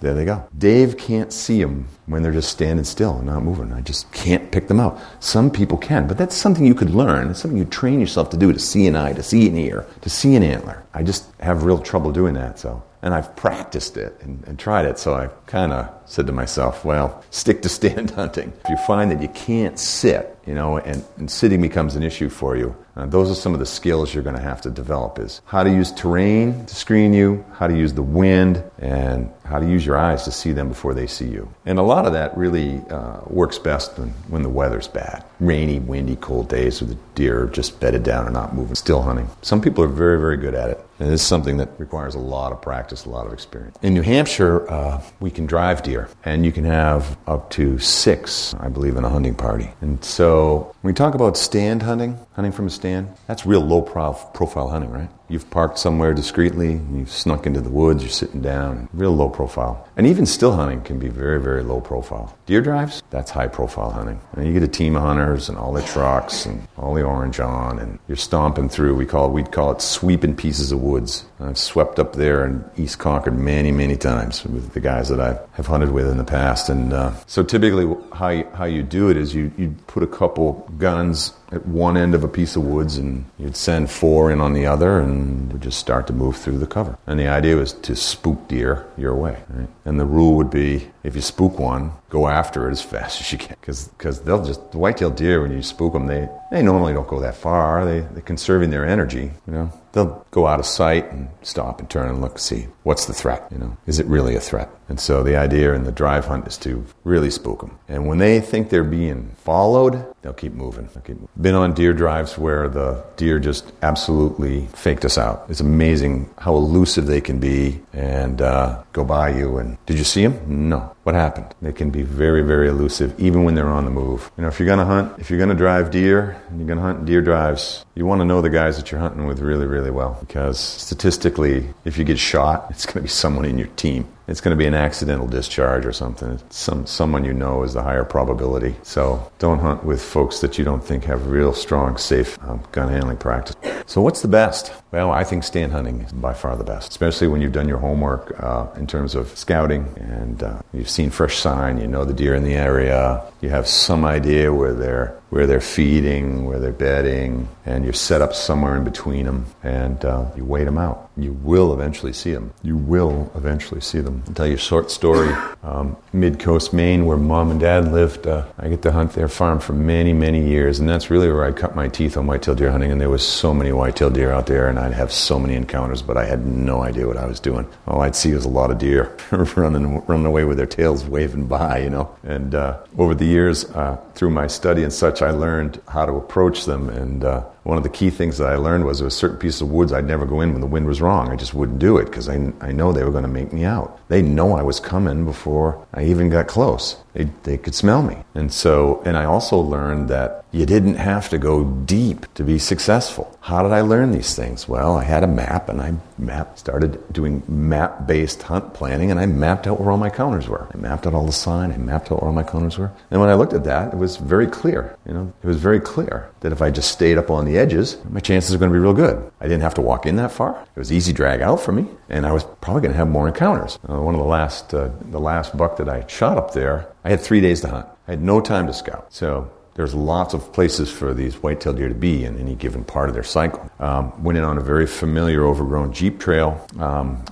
There they go. Dave can't see them when they're just standing still and not moving. I just can't pick them out. Some people can, but that's something you could learn. It's something you train yourself to do to see an eye, to see an ear, to see an antler. I just have real trouble doing that. So and I've practiced it and, and tried it. So I kind of said to myself, well, stick to stand hunting. If you find that you can't sit, you know, and, and sitting becomes an issue for you, uh, those are some of the skills you're going to have to develop is how to use terrain to screen you, how to use the wind, and how to use your eyes to see them before they see you. And a lot of that really uh, works best when, when the weather's bad. Rainy, windy, cold days where the deer are just bedded down and not moving, still hunting. Some people are very, very good at it. And it's something that requires a lot of practice, a lot of experience. In New Hampshire, uh, we can drive deer, and you can have up to six, I believe, in a hunting party. And so when we talk about stand hunting, hunting from a stand, that's real low profile hunting, right? You've parked somewhere discreetly, you've snuck into the woods, you're sitting down, real low profile. And even still hunting can be very, very low profile. Deer drives, that's high profile hunting. And you get a team of hunters and all their trucks and all the orange on, and you're stomping through. We call it, we'd call it sweeping pieces of woods. I've swept up there in East Concord many, many times with the guys that I have hunted with in the past. And uh, so typically, how you, how you do it is you, you put a couple guns at one end of a piece of woods and you'd send four in on the other and would just start to move through the cover. And the idea was to spook deer your way. Right? And the rule would be if you spook one, go after it as fast as you can. Because they'll just, the white-tailed deer, when you spook them, they, They normally don't go that far. They, they're conserving their energy, you know. They'll go out of sight and stop and turn and look, see what's the threat, you know. Is it really a threat? And so the idea in the drive hunt is to really spook them. And when they think they're being followed, they'll keep moving. They'll keep moving. Been on deer drives where the deer just absolutely faked us out. It's amazing how elusive they can be and uh, go by you. And did you see them? No. What happened? They can be very, very elusive even when they're on the move. You know, if you're going to hunt, if you're going to drive deer, and you're going to hunt deer drives, you want to know the guys that you're hunting with really, really well because statistically, if you get shot, it's going to be someone in your team it's going to be an accidental discharge or something. Some someone you know is the higher probability. So don't hunt with folks that you don't think have real strong, safe um, gun handling practice. So what's the best? Well, I think stand hunting is by far the best, especially when you've done your homework uh, in terms of scouting and uh, you've seen fresh sign, you know the deer in the area, you have some idea where they're where they're feeding, where they're bedding, and you're set up somewhere in between them, and uh, you wait them out. You will eventually see them. You will eventually see them. I'll tell you a short story. Um, Mid Coast, Maine, where mom and dad lived, uh, I get to hunt their farm for many, many years, and that's really where I cut my teeth on whitetail deer hunting. And there was so many whitetail deer out there, and I'd have so many encounters, but I had no idea what I was doing. All I'd see was a lot of deer running, running away with their tails waving by, you know. And uh, over the years, uh, through my study and such, I learned how to approach them. And uh, one of the key things that I learned was there was certain pieces of woods I'd never go in when the wind was wrong. I just wouldn't do it because I, I know they were going to make me out. They know I was coming before I even got close. They, they could smell me. And so, and I also learned that you didn't have to go deep to be successful. How did I learn these things? Well, I had a map and I map, started doing map based hunt planning and I mapped out where all my counters were. I mapped out all the sign, I mapped out where all my counters were. And when I looked at that, it was very clear. You know, it was very clear that if I just stayed up on the edges, my chances are going to be real good. I didn't have to walk in that far. It was easy drag out for me, and I was probably going to have more encounters. Uh, one of the last, uh, the last buck that I shot up there, had three days to hunt. I had no time to scout. So there's lots of places for these white-tailed deer to be in any given part of their cycle. Um, went in on a very familiar overgrown jeep trail. Um,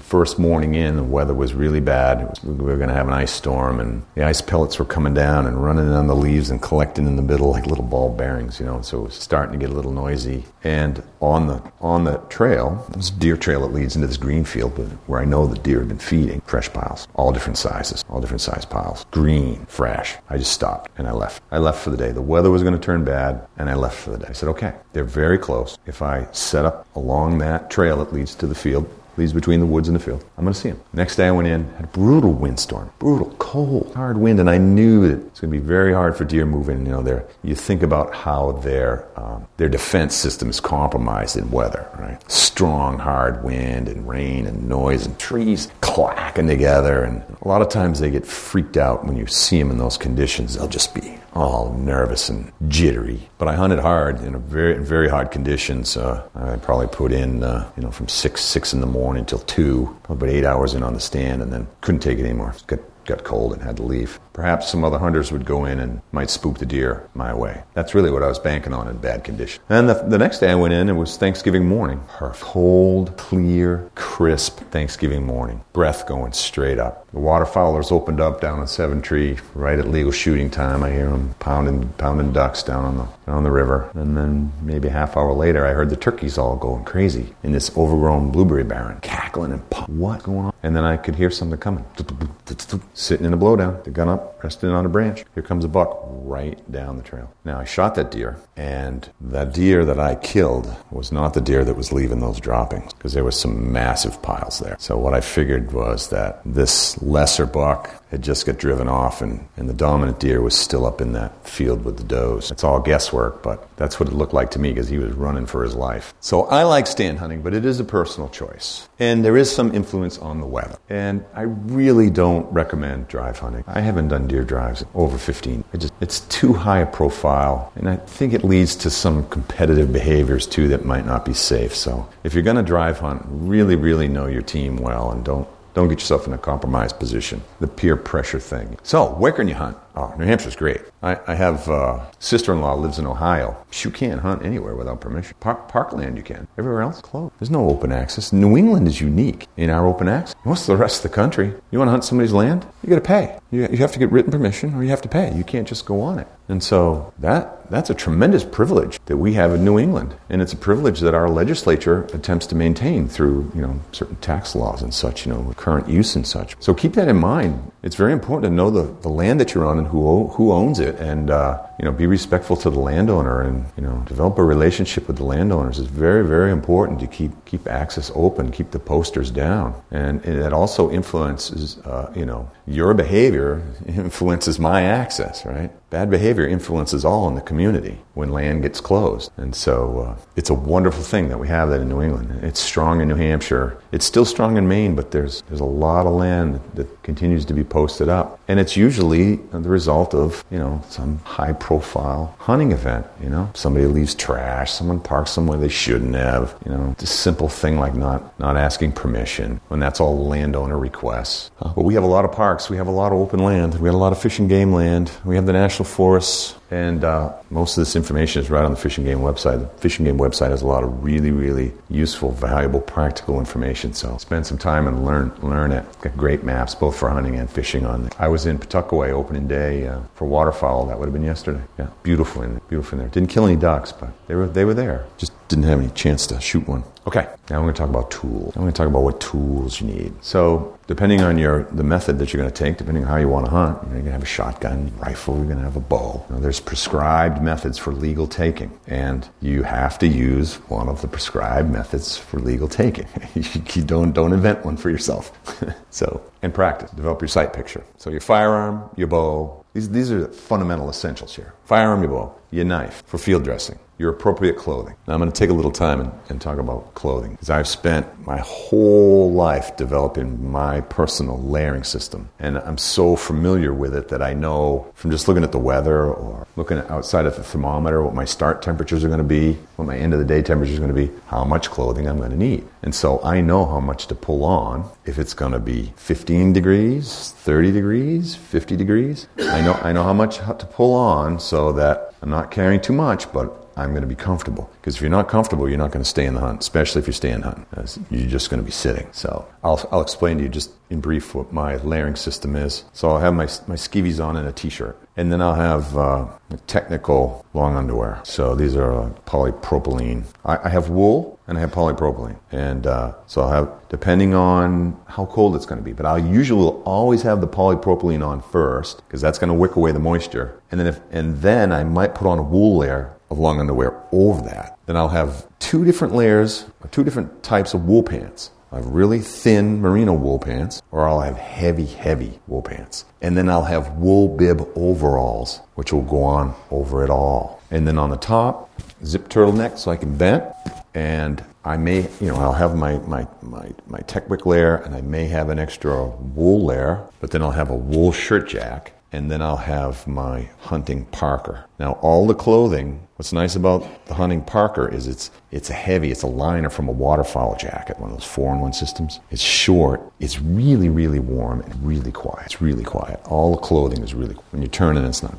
first morning in, the weather was really bad. Was, we were going to have an ice storm, and the ice pellets were coming down and running on the leaves and collecting in the middle like little ball bearings, you know. So it was starting to get a little noisy. And on the on the trail, this deer trail that leads into this green field, where I know the deer have been feeding, fresh piles, all different sizes, all different size piles, green, fresh. I just stopped and I left. I left for the day. The weather was going to turn bad, and I left for the day. I said, okay, they're very close. If I set up along that trail that leads to the field, leads between the woods and the field. I'm going to see him. Next day I went in, had a brutal windstorm, brutal, cold, hard wind, and I knew that it's going to be very hard for deer moving. You know, there. You think about how their um, their defense system is compromised in weather, right? Strong, hard wind and rain and noise and trees clacking together, and a lot of times they get freaked out when you see them in those conditions. They'll just be all nervous and jittery. But I hunted hard in very very hard conditions. Uh, I probably put in uh, you know from six six in the morning till two, about eight hours in on the stand, and then couldn't take it anymore. Got got cold and had to leave. Perhaps some other hunters would go in and might spook the deer my way. That's really what I was banking on in bad condition. And the, the next day I went in, it was Thanksgiving morning. Cold, clear, crisp Thanksgiving morning. Breath going straight up. The waterfowlers opened up down on Seven Tree right at legal shooting time. I hear them pounding, pounding ducks down on the down the river. And then maybe a half hour later, I heard the turkeys all going crazy in this overgrown blueberry barren, cackling and pop. What going on? And then I could hear something coming. Sitting in a blowdown, the gun up, resting on a branch. Here comes a buck right down the trail. Now I shot that deer, and that deer that I killed was not the deer that was leaving those droppings because there was some massive piles there. So what I figured was that this lesser buck had just got driven off and, and the dominant deer was still up in that field with the does. It's all guesswork, but that's what it looked like to me because he was running for his life. So I like stand hunting, but it is a personal choice. And there is some influence on the weather. And I really don't recommend drive hunting. I haven't done deer drives over 15. It just, it's too high a profile. And I think it leads to some competitive behaviors too that might not be safe. So if you're going to drive hunt, really, really know your team well and don't don't get yourself in a compromised position. The peer pressure thing. So, where can you hunt? Oh, New Hampshire's great. I, I have uh, sister-in-law lives in Ohio. You can't hunt anywhere without permission. Park, parkland you can. Everywhere else closed. There's no open access. New England is unique in our open access. Most of the rest of the country, you want to hunt somebody's land, you got to pay. You, you have to get written permission, or you have to pay. You can't just go on it. And so that that's a tremendous privilege that we have in New England, and it's a privilege that our legislature attempts to maintain through you know certain tax laws and such, you know, current use and such. So keep that in mind. It's very important to know the, the land that you're on who who owns it, and uh, you know be respectful to the landowner, and you know develop a relationship with the landowners. is very very important to keep keep access open, keep the posters down, and, and it also influences uh, you know your behavior influences my access, right? Bad behavior influences all in the community when land gets closed. And so uh, it's a wonderful thing that we have that in New England. It's strong in New Hampshire. It's still strong in Maine, but there's, there's a lot of land that continues to be posted up. And it's usually the result of, you know, some high profile hunting event, you know. Somebody leaves trash, someone parks somewhere they shouldn't have, you know, just simple thing like not, not asking permission when that's all landowner requests. Uh, but we have a lot of parks, we have a lot of open land, we have a lot of fish and game land, we have the national forests, and uh, most of this information is right on the Fish and Game website. The Fish and Game website has a lot of really, really useful, valuable, practical information. So spend some time and learn learn it. Got great maps both for hunting and fishing on it. I was in Pawtuckaway opening day uh, for waterfowl. That would have been yesterday. Yeah, beautiful in beautiful in there. Didn't kill any ducks, but they were they were there. Just didn't have any chance to shoot one. Okay, now I'm going to talk about tools. I'm going to talk about what tools you need. So, depending on your the method that you're going to take, depending on how you want to hunt, you're going to have a shotgun, rifle, you're going to have a bow. You know, there's prescribed methods for legal taking, and you have to use one of the prescribed methods for legal taking. you don't don't invent one for yourself. so, and practice. Develop your sight picture. So, your firearm, your bow. These these are fundamental essentials here. Firearm, your your knife for field dressing your appropriate clothing. Now, I'm going to take a little time and, and talk about clothing because I've spent my whole life developing my personal layering system. And I'm so familiar with it that I know from just looking at the weather or looking outside at the thermometer what my start temperatures are going to be, what my end of the day temperature is going to be, how much clothing I'm going to need. And so I know how much to pull on if it's going to be 15 degrees, 30 degrees, 50 degrees. I know, I know how much to pull on so that I'm not carrying too much, but I'm going to be comfortable. Because if you're not comfortable, you're not going to stay in the hunt, especially if you're staying hunting. You're just going to be sitting. So I'll, I'll explain to you just in brief what my layering system is. So I'll have my, my skivvies on and a t-shirt. And then I'll have uh, technical long underwear. So these are uh, polypropylene. I, I, have wool and I have polypropylene. And uh, so I'll have, depending on how cold it's going to be, but I usually will always have the polypropylene on first because that's going to wick away the moisture. And then if, and then I might put on a wool layer of long underwear over that. Then I'll have two different layers, two different types of wool pants. I have really thin merino wool pants, or I'll have heavy, heavy wool pants. And then I'll have wool bib overalls, which will go on over it all. And then on the top, zip turtleneck so I can vent. And I may, you know, I'll have my, my, my, my Techwick layer and I may have an extra wool layer, but then I'll have a wool shirt jack and then I'll have my hunting parker. Now, all the clothing, what's nice about the hunting parker is it's, it's a heavy, it's a liner from a waterfowl jacket, one of those four in one systems. It's short, it's really, really warm and really quiet. It's really quiet. All the clothing is really, when you turn it, it's not,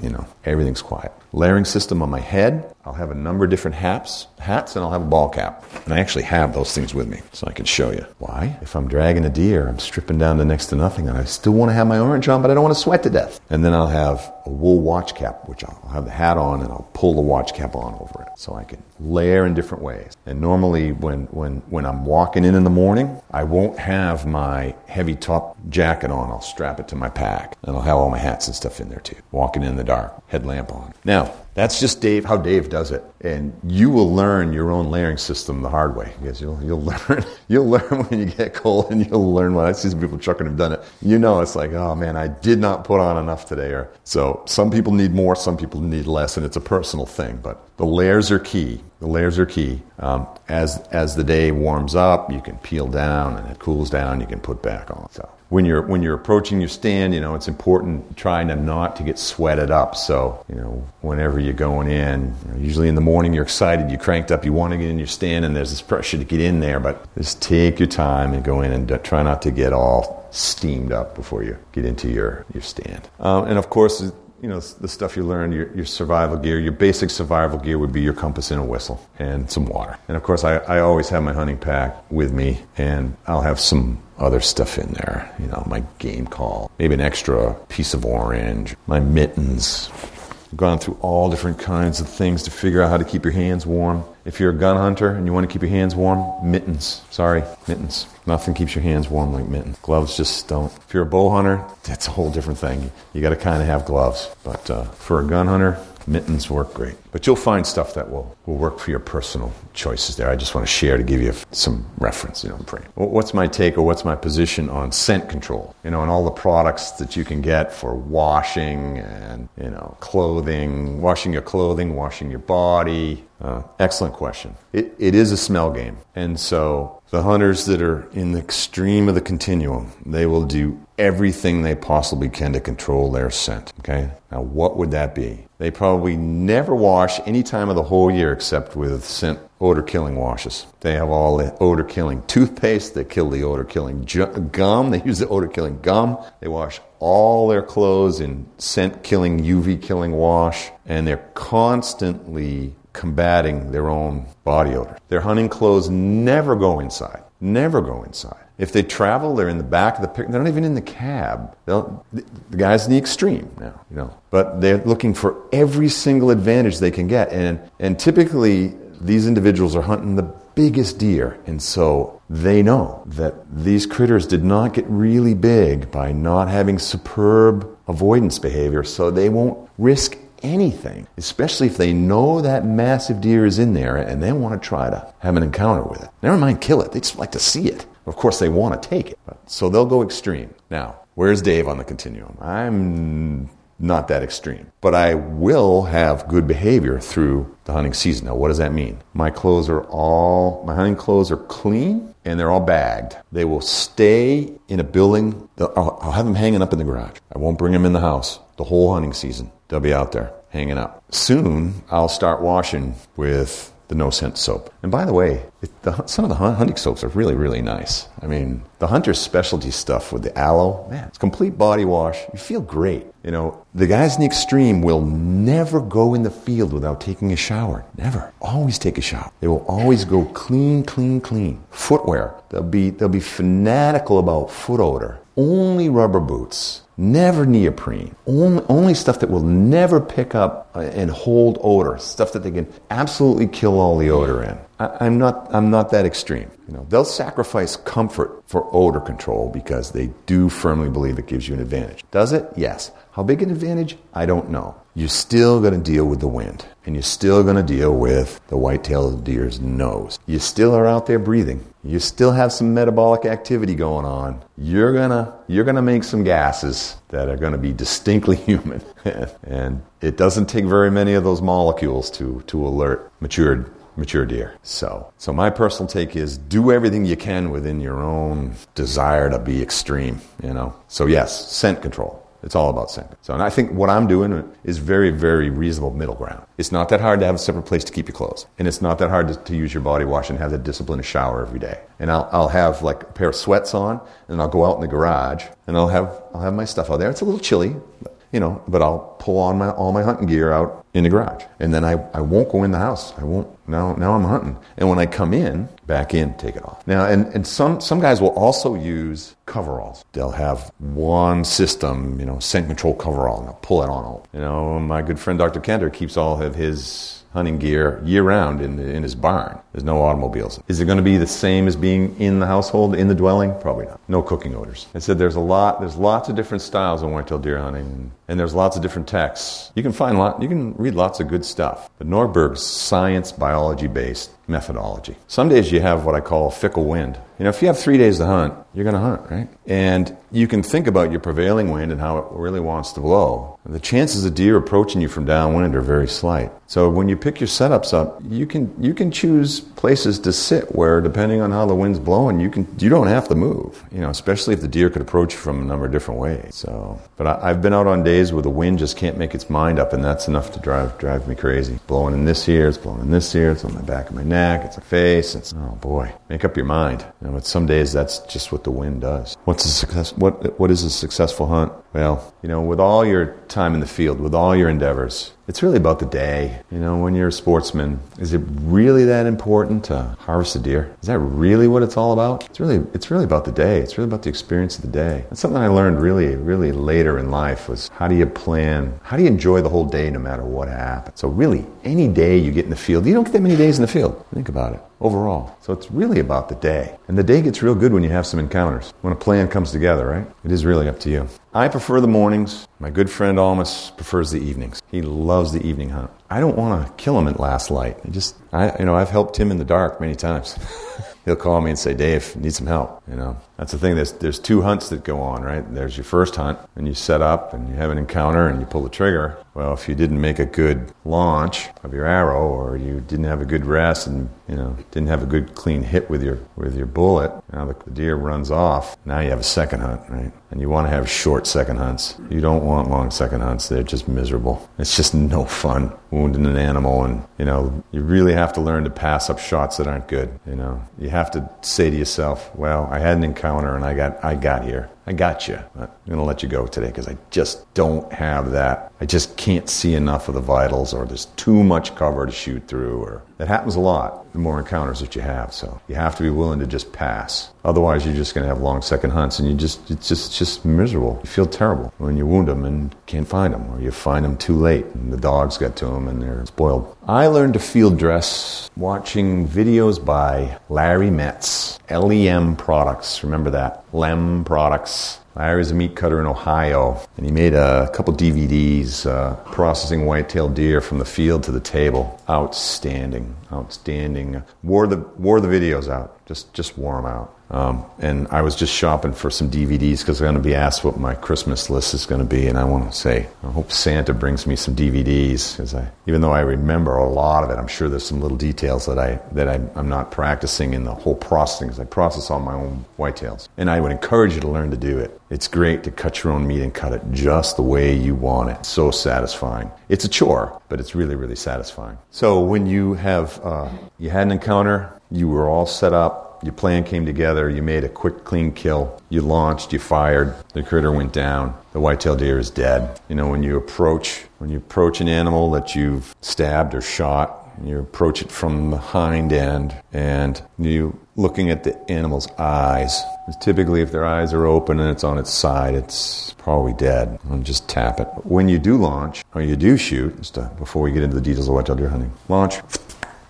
you know, everything's quiet. Layering system on my head, I'll have a number of different hats, hats, and I'll have a ball cap. And I actually have those things with me, so I can show you. Why? If I'm dragging a deer, I'm stripping down to next to nothing, and I still want to have my orange on, but I don't want to sweat to death. And then I'll have a wool watch cap, which I'll have the hat on, and I'll pull the watch cap on over it, so I can layer in different ways. And normally, when when when I'm walking in in the morning, I won't have my heavy top jacket on. I'll strap it to my pack, and I'll have all my hats and stuff in there too. Walking in the dark, headlamp on. Now, that's just Dave, how Dave does it. And you will learn your own layering system the hard way. Because you'll, you'll learn, you'll learn when you get cold and you'll learn when I see some people trucking have done it. You know, it's like, oh man, I did not put on enough today. Or so some people need more, some people need less, and it's a personal thing. But the layers are key. The layers are key. Um, as as the day warms up, you can peel down, and it cools down. You can put back on. So when you're when you're approaching your stand, you know it's important trying to not to get sweated up. So you know whenever you're going in, you know, usually in the morning you're excited, you're cranked up, you want to get in your stand, and there's this pressure to get in there. But just take your time and go in and try not to get all steamed up before you get into your, your stand. Um, and of course, you know, the stuff you learn, your, your survival gear, your basic survival gear would be your compass and a whistle and some water. And of course, I, I always have my hunting pack with me, and I'll have some other stuff in there. You know, my game call, maybe an extra piece of orange, my mittens. I've gone through all different kinds of things to figure out how to keep your hands warm. If you're a gun hunter and you want to keep your hands warm, mittens. Sorry, mittens. Nothing keeps your hands warm like mittens. Gloves just don't. If you're a bow hunter, that's a whole different thing. You got to kind of have gloves. But uh, for a gun hunter, mittens work great. But you'll find stuff that will, will work for your personal choices there. I just want to share to give you some reference, you know, What's my take or what's my position on scent control? You know, and all the products that you can get for washing and, you know, clothing, washing your clothing, washing your body. Uh, excellent question. It, it is a smell game. And so the hunters that are in the extreme of the continuum, they will do everything they possibly can to control their scent. Okay? Now, what would that be? They probably never wash any time of the whole year except with scent odor killing washes. They have all the odor killing toothpaste, they kill the odor killing gum, they use the odor killing gum, they wash all their clothes in scent killing, UV killing wash, and they're constantly combating their own body odor. Their hunting clothes never go inside. Never go inside. If they travel, they're in the back of the pickup. They're not even in the cab. They'll, the guy's in the extreme now, you know. But they're looking for every single advantage they can get, and and typically these individuals are hunting the biggest deer, and so they know that these critters did not get really big by not having superb avoidance behavior, so they won't risk anything, especially if they know that massive deer is in there and they want to try to have an encounter with it. Never mind kill it, they just like to see it. Of course, they want to take it. So they'll go extreme. Now, where's Dave on the continuum? I'm not that extreme. But I will have good behavior through the hunting season. Now, what does that mean? My clothes are all, my hunting clothes are clean and they're all bagged. They will stay in a building. I'll, I'll have them hanging up in the garage. I won't bring them in the house the whole hunting season. They'll be out there hanging up. Soon, I'll start washing with the no scent soap. And by the way, it, the, some of the hunting soaps are really, really nice. I mean, the hunter's specialty stuff with the aloe, man, it's complete body wash. You feel great. You know, the guys in the extreme will never go in the field without taking a shower. Never. Always take a shower. They will always go clean, clean, clean. Footwear. They'll be, they'll be fanatical about foot odor. Only rubber boots never neoprene, only, only stuff that will never pick up uh, and hold odor, stuff that they can absolutely kill all the odor in. I, am not, I'm not that extreme. You know, they'll sacrifice comfort for odor control because they do firmly believe it gives you an advantage. Does it? Yes. How big an advantage? I don't know. You're still going to deal with the wind, and you're still going to deal with the white-tailed deer's nose. You still are out there breathing. You still have some metabolic activity going on. You're gonna you're gonna make some gases that are going to be distinctly human, and it doesn't take very many of those molecules to to alert matured mature deer. So, so my personal take is do everything you can within your own desire to be extreme, you know. So yes, scent control. It's all about scent. So, and I think what I'm doing is very, very reasonable middle ground. It's not that hard to have a separate place to keep your clothes, and it's not that hard to, to use your body wash and have the discipline to shower every day. And I'll, I'll have like a pair of sweats on, and I'll go out in the garage, and I'll have I'll have my stuff out there. It's a little chilly, you know, but I'll pull on my all my hunting gear out in the garage. And then I, I won't go in the house. I won't. Now, now I'm hunting. And when I come in, back in, take it off. Now, and, and some, some guys will also use coveralls. They'll have one system, you know, scent control coverall, and they'll pull it on. All. You know, my good friend Dr. Kender keeps all of his hunting gear year round in, in his barn. There's no automobiles. Is it going to be the same as being in the household, in the dwelling? Probably not. No cooking odors. I said there's a lot, there's lots of different styles of whitetail deer hunting, and there's lots of different texts. You can find lot, you can read lots of good stuff. But Nordberg's science, biology based methodology. Some days you have what I call fickle wind. You know, if you have three days to hunt, you're going to hunt, right? And you can think about your prevailing wind and how it really wants to blow. The chances of deer approaching you from downwind are very slight. So when you pick your setups up, you can you can choose places to sit where, depending on how the wind's blowing, you can you don't have to move. You know, especially if the deer could approach you from a number of different ways. So, but I, I've been out on days where the wind just can't make its mind up, and that's enough to drive drive me crazy. Blowing in this ear, it's blowing in this ear, it's on the back of my neck, it's a face. It's oh boy, make up your mind. You know, but some days that's just what the wind does. What's a success? What what is a successful hunt? Well, you know, with all your time in the field, with all your endeavors, it's really about the day. You know, when you're a sportsman, is it really that important to harvest a deer? Is that really what it's all about? It's really it's really about the day. It's really about the experience of the day. That's something I learned really, really later in life was how do you plan, how do you enjoy the whole day no matter what happens? So really, any day you get in the field, you don't get that many days in the field. Think about it overall. So it's really about the day. And the day gets real good when you have some encounters. When a plan comes together, right? It is really up to you. I prefer the mornings. My good friend Almas prefers the evenings. He loves the evening hunt. I don't want to kill him at last light. I just, I, you know, I've helped him in the dark many times. He'll call me and say, Dave, need some help. You know, that's the thing. There's, there's two hunts that go on, right? There's your first hunt, and you set up and you have an encounter and you pull the trigger. Well, if you didn't make a good launch of your arrow, or you didn't have a good rest, and you know didn't have a good clean hit with your with your bullet, now the, the deer runs off. Now you have a second hunt, right? And you want to have short second hunts. You don't want long second hunts. They're just miserable. It's just no fun wounding an animal, and you know you really have to learn to pass up shots that aren't good. You know you have to say to yourself, "Well, I had an encounter, and I got I got here." I got you. I'm going to let you go today because I just don't have that. I just can't see enough of the vitals, or there's too much cover to shoot through, or that happens a lot the more encounters that you have. So you have to be willing to just pass. Otherwise, you're just going to have long second hunts, and you just it's just just miserable. You feel terrible when you wound them and can't find them, or you find them too late, and the dogs get to them and they're spoiled. I learned to field dress watching videos by Larry Metz, LEM Products. Remember that? LEM Products. Larry's a meat cutter in Ohio, and he made a couple DVDs uh, processing white-tailed deer from the field to the table. Outstanding, outstanding. Wore the wore the videos out. Just just wore them out. Um, and I was just shopping for some DVDs because I'm going to be asked what my Christmas list is going to be, and I want to say I hope Santa brings me some DVDs because I, even though I remember a lot of it, I'm sure there's some little details that I that I, am not practicing in the whole processing because I process all my own whitetails, and I would encourage you to learn to do it. It's great to cut your own meat and cut it just the way you want it. So satisfying. It's a chore, but it's really really satisfying. So when you have uh, you had an encounter, you were all set up your plan came together, you made a quick, clean kill, you launched, you fired, the critter went down, the white-tailed deer is dead. You know, when you approach when you approach an animal that you've stabbed or shot, you approach it from the hind end and you looking at the animal's eyes. Typically, if their eyes are open and it's on its side, it's probably dead. And just tap it. When you do launch, or you do shoot, just uh, before we get into the details of white-tailed deer hunting, launch,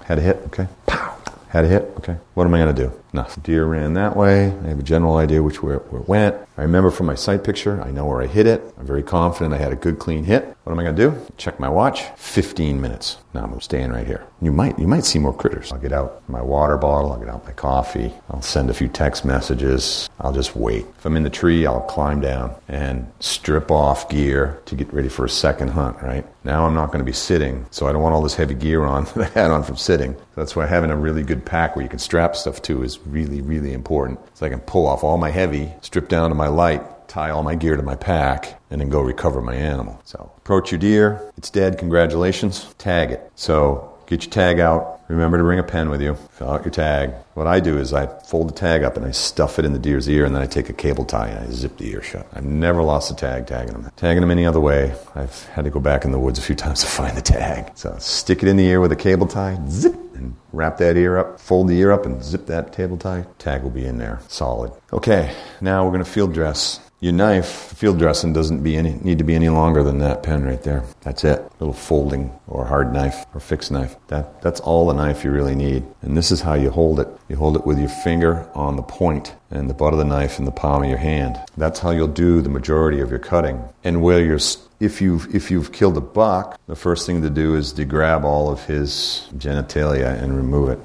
had a hit, okay, pow, had a hit, okay. What am I going to do? Nothing. Deer ran that way. I have a general idea which way, it went. I remember from my sight picture, I know where I hit it. I'm very confident I had a good clean hit. What am I going to do? Check my watch. 15 minutes. Now I'm staying right here. You might, you might see more critters. I'll get out my water bottle. I'll get out my coffee. I'll send a few text messages. I'll just wait. If I'm in the tree, I'll climb down and strip off gear to get ready for a second hunt, right? Now I'm not going to be sitting, so I don't want all this heavy gear on that I had on from sitting. So that's why having a really good pack where you can strap stuff to is really, really important. So I can pull off all my heavy, strip down to my light, tie all my gear to my pack, and then go recover my animal. So approach your deer. It's dead. Congratulations. Tag it. So get your tag out. Remember to bring a pen with you. Fill out your tag. What I do is I fold the tag up and I stuff it in the deer's ear, and then I take a cable tie and I zip the ear shut. I've never lost a tag tagging them. Tagging them any other way, I've had to go back in the woods a few times to find the tag. So stick it in the ear with a cable tie, zip, and wrap that ear up, fold the ear up, and zip that cable tie. Tag will be in there, solid. Okay, now we're to field dress. Your knife, field dressing, doesn't be any, need to be any longer than that pen right there. That's it. Little folding or hard knife or fixed knife. That, that's all the knife you really need. And this is how you hold it. You hold it with your finger on the point and the butt of the knife in the palm of your hand. That's how you'll do the majority of your cutting. And where you're, if you've, if you've killed a buck, the first thing to do is to grab all of his genitalia and remove it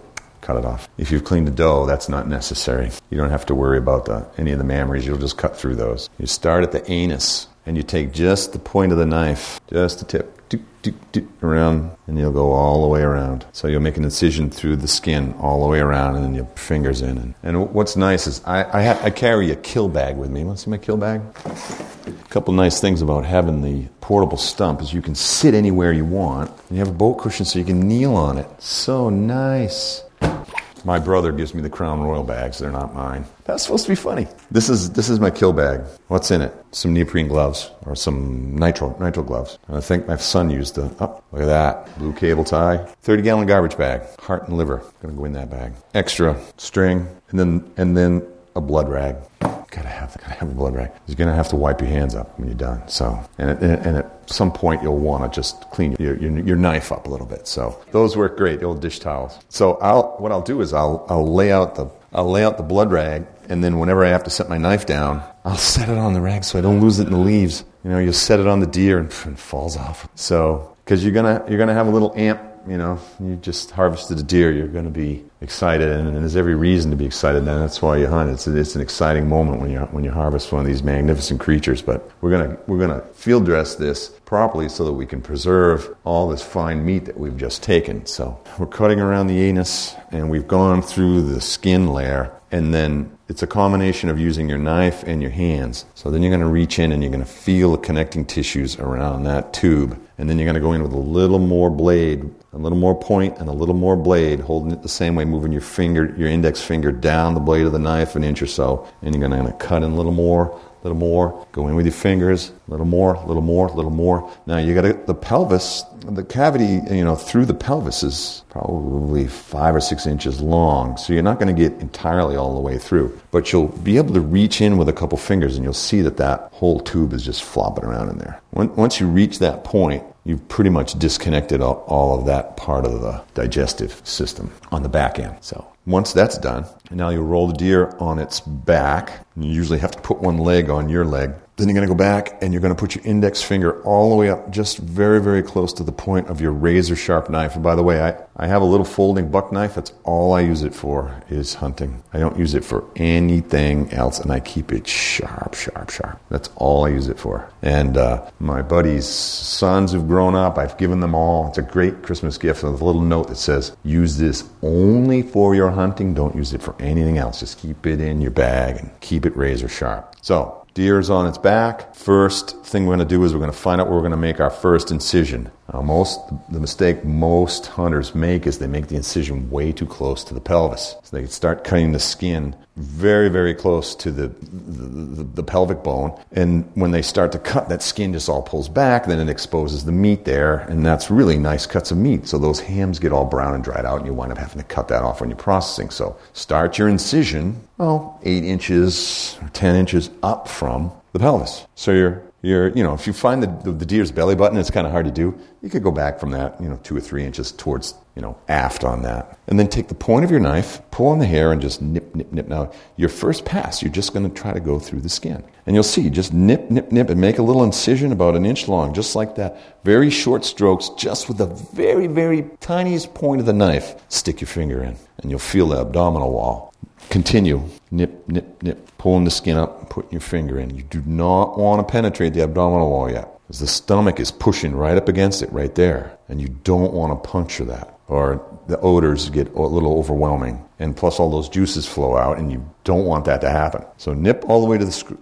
cut it off. If you've cleaned the doe, that's not necessary. You don't have to worry about the, any of the mammaries. You'll just cut through those. You start at the anus and you take just the point of the knife, just the tip, doop, doop, doop, around, and you'll go all the way around. So you'll make an incision through the skin all the way around, and then your fingers in. And, and what's nice is I, I, ha- I carry a kill bag with me. Want to see my kill bag? A couple nice things about having the portable stump is you can sit anywhere you want. And you have a boat cushion so you can kneel on it. So nice. My brother gives me the Crown Royal bags. They're not mine. That's supposed to be funny. This is this is my kill bag. What's in it? Some neoprene gloves or some nitro nitro gloves. And I think my son used the. Oh, look at that blue cable tie. Thirty gallon garbage bag. Heart and liver. Gonna go in that bag. Extra string and then and then a blood rag. Gotta have, gotta have a blood rag. You're gonna have to wipe your hands up when you're done. So, and, and, and at some point you'll want to just clean your, your, your knife up a little bit. So those work great. The old dish towels. So I'll what I'll do is I'll I'll lay out the I'll lay out the blood rag, and then whenever I have to set my knife down, I'll set it on the rag so I don't lose it in the leaves. You know, you'll set it on the deer and, and it falls off. So because you're gonna you're gonna have a little amp you know, you just harvested a deer, you're going to be excited, and, and, there's every reason to be excited. And that's why you hunt. It's, it's an exciting moment when you when you harvest one of these magnificent creatures. But we're gonna we're gonna field dress this properly so that we can preserve all this fine meat that we've just taken. So we're cutting around the anus, and we've gone through the skin layer, and then it's a combination of using your knife and your hands. So then you're going to reach in and you're going to feel the connecting tissues around that tube. And then you're going to go in with a little more blade, a little more point and a little more blade, holding it the same way, moving your finger, your index finger down the blade of the knife an inch or so. And you're to cut in a little more, a little more, go in with your fingers, a little more, a little more, a little more. Now you got the pelvis, the cavity, you know, through the pelvis is probably five or six inches long. So you're not going to get entirely all the way through, but you'll be able to reach in with a couple fingers and you'll see that that whole tube is just flopping around in there. Once you reach that point, you've pretty much disconnected all of that part of the digestive system on the back end. So once that's done, now you roll the deer on its back. You usually have to put one leg on your leg then you're going to go back and you're going to put your index finger all the way up, just very, very close to the point of your razor sharp knife. And by the way, I, I have a little folding buck knife. That's all I use it for is hunting. I don't use it for anything else, and I keep it sharp, sharp, sharp. That's all I use it for. And uh, my buddies' sons who've grown up, I've given them all. It's a great Christmas gift with a little note that says, use this only for your hunting. Don't use it for anything else. Just keep it in your bag and keep it razor sharp. So Deer's on its back. First thing we're going to do is we're going to find out where we're going to make our first incision. Now, most the mistake most hunters make is they make the incision way too close to the pelvis. So they start cutting the skin very, very close to the, the, the, pelvic bone. And when they start to cut, that skin just all pulls back. Then it exposes the meat there, and that's really nice cuts of meat. So those hams get all brown and dried out, and you wind up having to cut that off when you're processing. So start your incision, well, eight inches or ten inches up from the pelvis. So you're you're, you know, if you find the, the, deer's belly button, it's kind of hard to do. You could go back from that, you know, two or three inches towards, you know, aft on that. And then take the point of your knife, pull on the hair, and just nip, nip, nip. Now, your first pass, you're just going to try to go through the skin. And you'll see, just nip, nip, nip, and make a little incision about an inch long, just like that. Very short strokes, just with the very, very tiniest point of the knife. Stick your finger in, and you'll feel the abdominal wall. Continue. Nip, nip, nip. Pulling the skin up and putting your finger in. You do not want to penetrate the abdominal wall yet. Because the stomach is pushing right up against it right there. And you don't want to puncture that. Or the odors get a little overwhelming. And plus all those juices flow out and you don't want that to happen. So nip all the way to the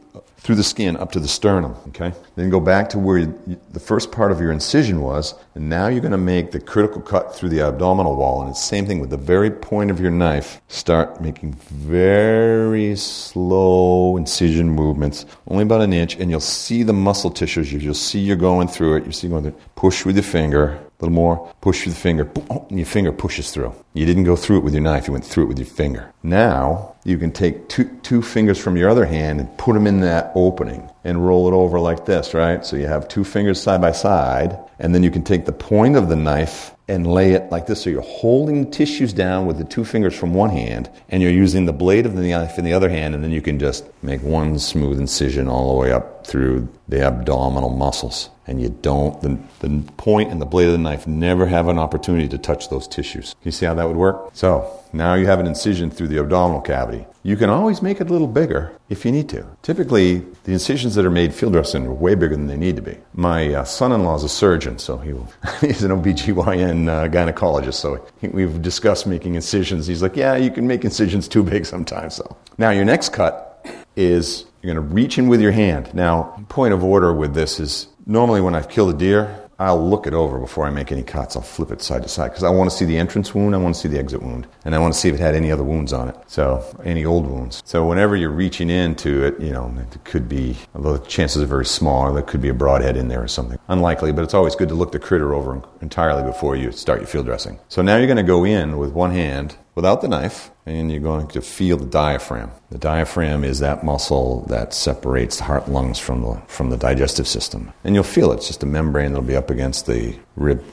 through the skin up to the sternum. Okay, then go back to where you, the first part of your incision was, and now you're going to make the critical cut through the abdominal wall. And it's the same thing with the very point of your knife. Start making very slow incision movements, only about an inch, and you'll see the muscle tissues. You'll see you're going through it. You see going through. Push with your finger little more, push with the finger, oh, and your finger pushes through. You didn't go through it with your knife, you went through it with your finger. Now, you can take two, two fingers from your other hand and put them in that opening and roll it over like this, right? So you have two fingers side by side, and then you can take the point of the knife and lay it like this. So you're holding tissues down with the two fingers from one hand, and you're using the blade of the knife in the other hand, and then you can just make one smooth incision all the way up through the abdominal muscles and you don't, the, the point and the blade of the knife never have an opportunity to touch those tissues. Can you see how that would work? So now you have an incision through the abdominal cavity. You can always make it a little bigger if you need to. Typically, the incisions that are made field dressing are way bigger than they need to be. My uh, son-in-law is a surgeon, so he will, he's an OBGYN uh, gynecologist, so he, we've discussed making incisions. He's like, yeah, you can make incisions too big sometimes. So now your next cut is you're going to reach in with your hand. Now, point of order with this is normally when I've killed a deer, I'll look it over before I make any cuts. I'll flip it side to side because I want to see the entrance wound, I want to see the exit wound, and I want to see if it had any other wounds on it. So any old wounds. So whenever you're reaching into it, you know, it could be, although the chances are very small, there could be a broadhead in there or something. Unlikely, but it's always good to look the critter over entirely before you start your field dressing. So now you're going to go in with one hand without the knife, and you're going to feel the diaphragm. The diaphragm is that muscle that separates the heart lungs from the, from the digestive system. And you'll feel it. It's just a membrane that'll be up against the rib.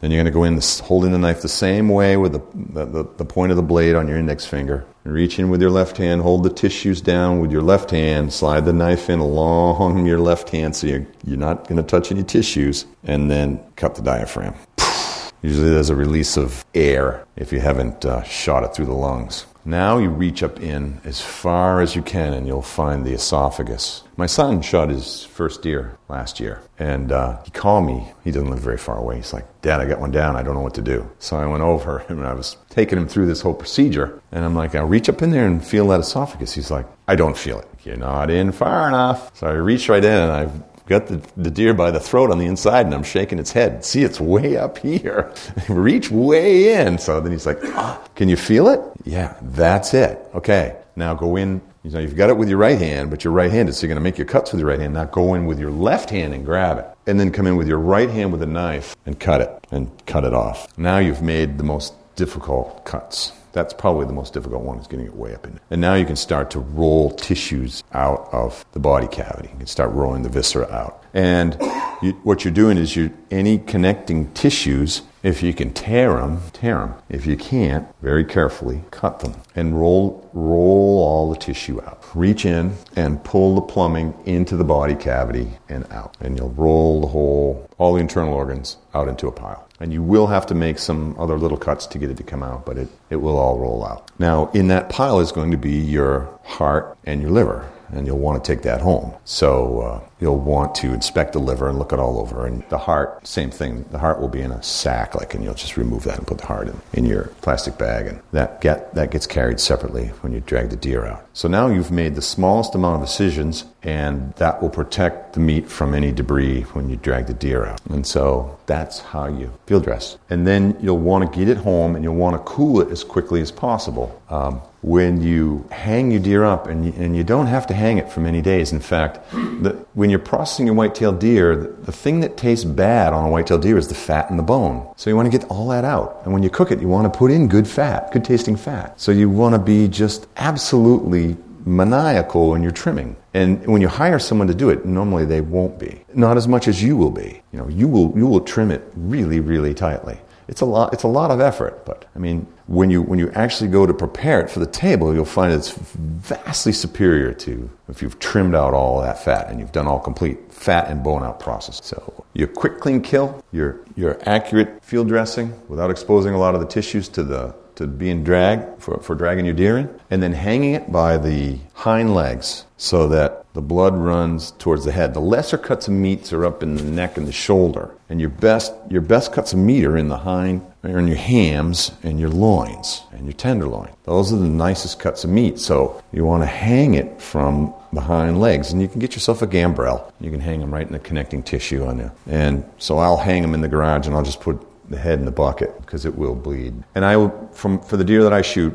Then you're going to go in this, holding the knife the same way with the, the, the, point of the blade on your index finger. Reach in with your left hand, hold the tissues down with your left hand, slide the knife in along your left hand so you're, you're not going to touch any tissues, and then cut the diaphragm. Usually there's a release of air if you haven't uh, shot it through the lungs. Now you reach up in as far as you can and you'll find the esophagus. My son shot his first deer last year and uh, he called me. He doesn't live very far away. He's like, Dad, I got one down. I don't know what to do. So I went over and I was taking him through this whole procedure. And I'm like, I'll reach up in there and feel that esophagus. He's like, I don't feel it. You're not in far enough. So I reach right in and I got the, the deer by the throat on the inside and I'm shaking its head. See, it's way up here. Reach way in. So then he's like, oh, Can you feel it? Yeah, that's it. Okay, now go in. You know, you've got it with your right hand, but you're right handed, so you're going to make your cuts with your right hand. Now go in with your left hand and grab it. And then come in with your right hand with a knife and cut it and cut it off. Now you've made the most difficult cuts. That's probably the most difficult one is getting it way up in. And now you can start to roll tissues out of the body cavity. You can start rolling the viscera out. And you, what you're doing is you're any connecting tissues if you can tear them, tear them. If you can't, very carefully cut them and roll roll all the tissue out. Reach in and pull the plumbing into the body cavity and out. And you'll roll the whole all the internal organs out into a pile. And you will have to make some other little cuts to get it to come out, but it, it will all roll out. Now, in that pile is going to be your heart and your liver and you'll want to take that home. So uh, you'll want to inspect the liver and look it all over. And the heart, same thing. The heart will be in a sack, like, and you'll just remove that and put the heart in, in your plastic bag, and that get that gets carried separately when you drag the deer out. So now you've made the smallest amount of incisions, and that will protect the meat from any debris when you drag the deer out. And so that's how you field dress. And then you'll want to get it home, and you'll want to cool it as quickly as possible. Um, when you hang your deer up, and you, and you don't have to hang it for many days. In fact, the, when you're processing your white-tailed deer, the, the thing that tastes bad on a white-tailed deer is the fat and the bone. So you want to get all that out. And when you cook it, you want to put in good fat, good tasting fat. So you want to be just absolutely maniacal when you're trimming. And when you hire someone to do it, normally they won't be. Not as much as you will be. You know, you will you will trim it really, really tightly it's a lot it's a lot of effort but i mean when you when you actually go to prepare it for the table you'll find it's vastly superior to if you've trimmed out all that fat and you've done all complete fat and bone out process. So your quick clean kill your your accurate field dressing without exposing a lot of the tissues to the to being dragged for, for dragging your deer in and then hanging it by the hind legs so that the blood runs towards the head. The lesser cuts of meats are up in the neck and the shoulder, and your best your best cuts of meat are in the hind, are in your hams and your loins and your tenderloin. Those are the nicest cuts of meat. So you want to hang it from the hind legs, and you can get yourself a gambrel. You can hang them right in the connecting tissue on there. And so I'll hang them in the garage, and I'll just put the head in the bucket because it will bleed. And I will, from for the deer that I shoot,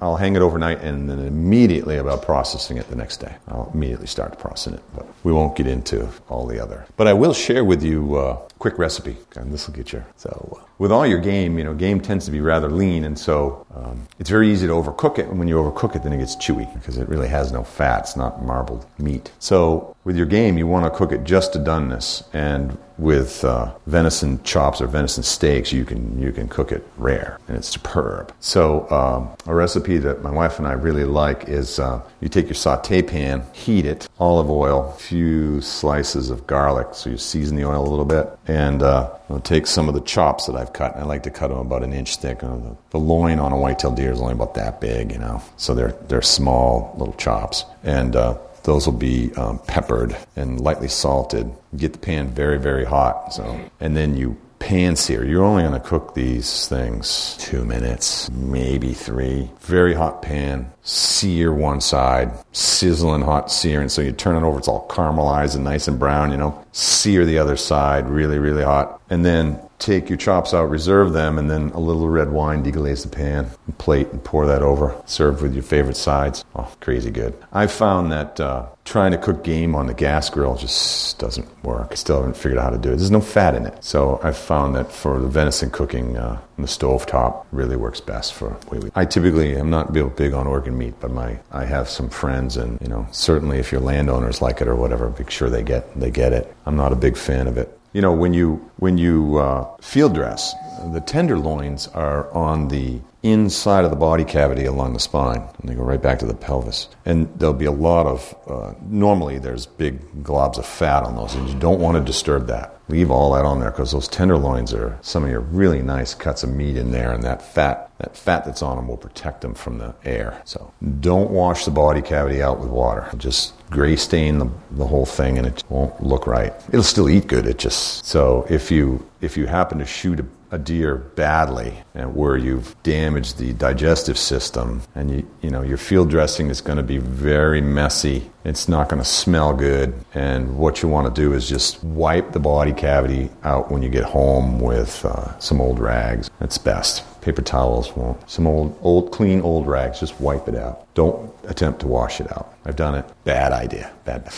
I'll hang it overnight and then immediately about processing it the next day. I'll immediately start processing it, but we won't get into all the other. But I will share with you uh, quick recipe, and this will get you. So, uh, with all your game, you know, game tends to be rather lean, and so um, it's very easy to overcook it. And when you overcook it, then it gets chewy because it really has no fat. It's not marbled meat. So, with your game, you want to cook it just to doneness, and with uh, venison chops or venison steaks, you can you can cook it rare, and it's superb. So, um, a recipe that my wife and I really like is uh, you take your saute pan, heat it, olive oil, a few slices of garlic, so you season the oil a little bit, and uh, I'll take some of the chops that I've cut. I like to cut them about an inch thick. Uh, the, loin on a white-tailed deer is only about that big, you know, so they're they're small little chops, and uh, those will be um, peppered and lightly salted. Get the pan very very hot, so and then you pan sear. You're only going to cook these things two minutes, maybe three. Very hot pan, sear one side, sizzling hot sear. And so you turn it over, it's all caramelized and nice and brown, you know. Sear the other side, really, really hot. And then take your chops out, reserve them, and then a little red wine, deglaze the pan, and plate, and pour that over. Serve with your favorite sides. Oh, crazy good. I found that uh, trying to cook game on the gas grill just doesn't work. I still haven't figured out how to do it. There's no fat in it. So I found that for the venison cooking uh, on the stove top really works best for I typically am not real big on organ meat, but my I have some friends and you know certainly if your landowners like it or whatever, make sure they get they get it. I'm not a big fan of it you know, when you when you uh, field dress, the tenderloins are on the inside of the body cavity along the spine, and they go right back to the pelvis. And there'll be a lot of uh, normally there's big globs of fat on those, and you don't want to disturb that. Leave all that on there because those tenderloins are some of your really nice cuts of meat in there, and that fat that fat that's on them will protect them from the air. So don't wash the body cavity out with water. Just gray stain the, the whole thing, and it won't look right. It'll still eat good. It just so if you if you happen to shoot a a deer badly and where you've damaged the digestive system and you you know your field dressing is going to be very messy it's not going to smell good. And what you want to do is just wipe the body cavity out when you get home with uh, some old rags. That's best. Paper towels won't. Some old old clean old rags just wipe it out. Don't attempt to wash it out. I've done it. Bad idea. Bad.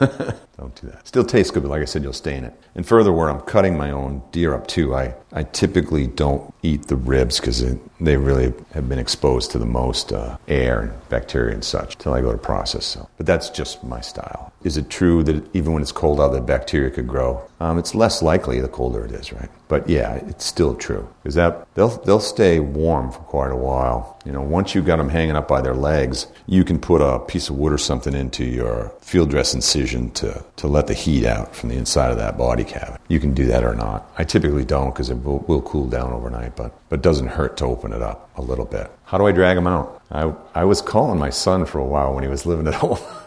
Don't do that. Still tastes good, but like I said, you'll stay in it. And further, where I'm cutting my own deer up too, I, I typically don't eat the ribs because they really have been exposed to the most uh, air and bacteria and such until I go to process. So, but that's just my style. Is it true that even when it's cold out, that bacteria could grow? Um, it's less likely the colder it is, right? But yeah, it's still true because that they'll they'll stay warm for quite a while. You know, once you've got them hanging up by their legs, you can put a piece of wood or something into your field dress incision to to let the heat out from the inside of that body cavity. You can do that or not. I typically don't because it will, will cool down overnight, but but doesn't hurt to open it up a little bit. How do I drag them out? I I was calling my son for a while when he was living at home.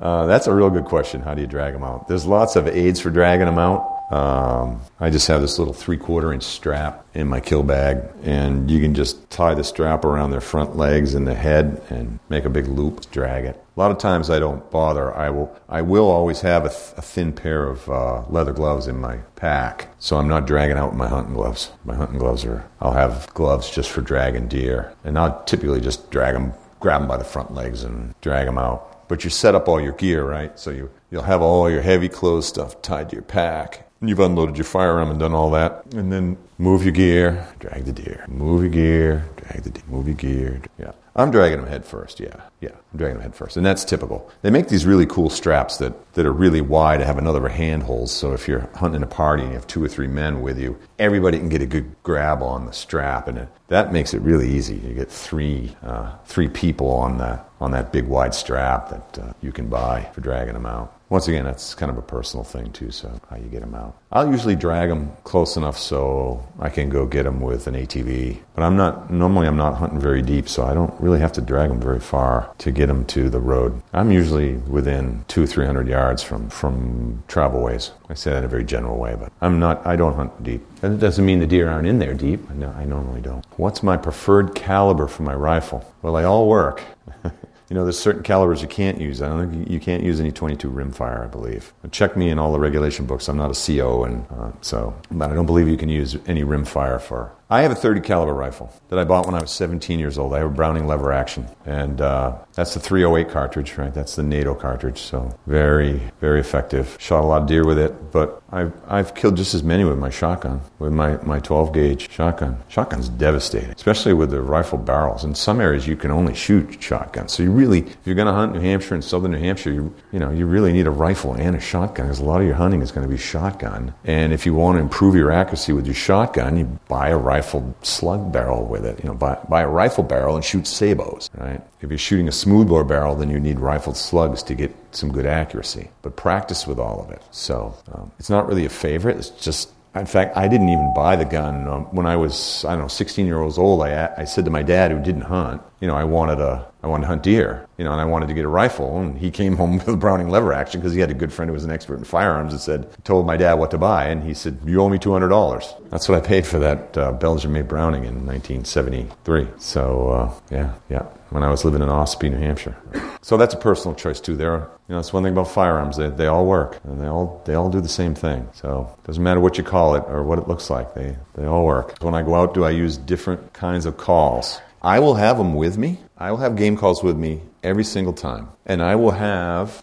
uh, that's a real good question. How do you drag them out? There's lots of aids for dragging them out. Um, I just have this little three quarter inch strap in my kill bag, and you can just tie the strap around their front legs and the head and make a big loop, drag it. A lot of times I don't bother. I will, I will always have a, th- a thin pair of uh, leather gloves in my pack, so I'm not dragging out my hunting gloves. My hunting gloves are, I'll have gloves just for dragging deer, and I'll typically just drag them, grab them by the front legs and drag them out. But you set up all your gear, right? So you, you'll have all your heavy clothes stuff tied to your pack You've unloaded your firearm and done all that. And then move your gear, drag the deer. Move your gear, drag the deer. Move your gear. Yeah. I'm dragging them head first. Yeah. Yeah. I'm dragging them head first. And that's typical. They make these really cool straps that, that are really wide and have another handholds. So if you're hunting a party and you have two or three men with you, everybody can get a good grab on the strap. And it, that makes it really easy. You get three, uh, three people on that, on that big wide strap that uh, you can buy for dragging them out. Once again, that's kind of a personal thing too, so how you get them out. I'll usually drag them close enough so I can go get them with an ATV. But I'm not, normally I'm not hunting very deep, so I don't really have to drag them very far to get them to the road. I'm usually within two, three hundred yards from, from travel ways. I say that in a very general way, but I'm not, I don't hunt deep. That doesn't mean the deer aren't in there deep. No, I normally don't. What's my preferred caliber for my rifle? Well, they all work. you know, there's certain calibers you can't use. I don't think you can't use any 22 rimfire, I believe. Check me in all the regulation books. I'm not a CO, and uh, so, but I don't believe you can use any rimfire for I have a 30 caliber rifle that I bought when I was 17 years old. I have a Browning lever action, and uh, that's the 308 cartridge, right? That's the NATO cartridge. So very, very effective. Shot a lot of deer with it, but I've I've killed just as many with my shotgun, with my my 12 gauge shotgun. Shotgun's devastating, especially with the rifle barrels. In some areas, you can only shoot shotgun. So you really, if you're going to hunt New Hampshire and southern New Hampshire, you you know you really need a rifle and a shotgun because a lot of your hunting is going to be shotgun. And if you want to improve your accuracy with your shotgun, you buy a rifle rifle slug barrel with it. You know, buy, buy a rifle barrel and shoot sabots, right? If you're shooting a smoothbore barrel, then you need rifled slugs to get some good accuracy. But practice with all of it. So um, it's not really a favorite. It's just in fact, I didn't even buy the gun um, when I was, I don't know, 16 years old. I, I said to my dad, who didn't hunt, you know, I wanted a, I wanted to hunt deer, you know, and I wanted to get a rifle. And he came home with a Browning lever action because he had a good friend who was an expert in firearms and said, told my dad what to buy. And he said, You owe me $200. That's what I paid for that uh, Belgian made Browning in 1973. So, uh, yeah, yeah, when I was living in Ossipee, New Hampshire. So that's a personal choice too. There, you know, that's one thing about firearms. They, they all work and they all they all do the same thing. So it doesn't matter what you call it or what it looks like. They they all work. When I go out, do I use different kinds of calls? I will have them with me. I will have game calls with me every single time, and I will have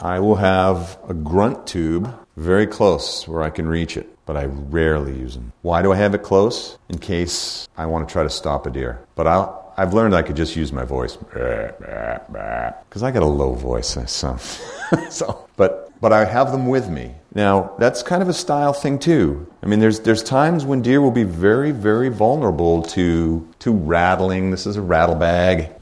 I will have a grunt tube very close where I can reach it, but I rarely use them. Why do I have it close? In case I want to try to stop a deer. But I'll I've learned I could just use my voice because I got a low voice. So, so, but but I have them with me. Now that's kind of a style thing too. I mean, there's there's times when deer will be very very vulnerable to to rattling. This is a rattle bag.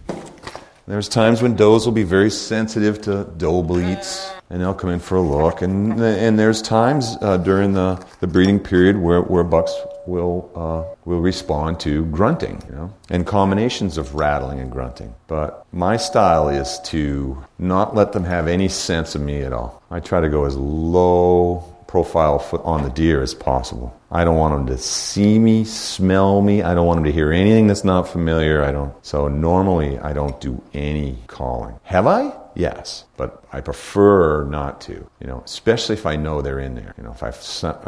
There's times when does will be very sensitive to doe bleats and they'll come in for a look. And and there's times uh, during the, the breeding period where, where bucks will uh, will respond to grunting, you know, and combinations of rattling and grunting. But my style is to not let them have any sense of me at all. I try to go as low profile on the deer as possible. I don't want them to see me, smell me. I don't want them to hear anything that's not familiar. I don't. So normally I don't do any calling. Have I? Yes, but I prefer not to, you know, especially if I know they're in there. You know, if I've,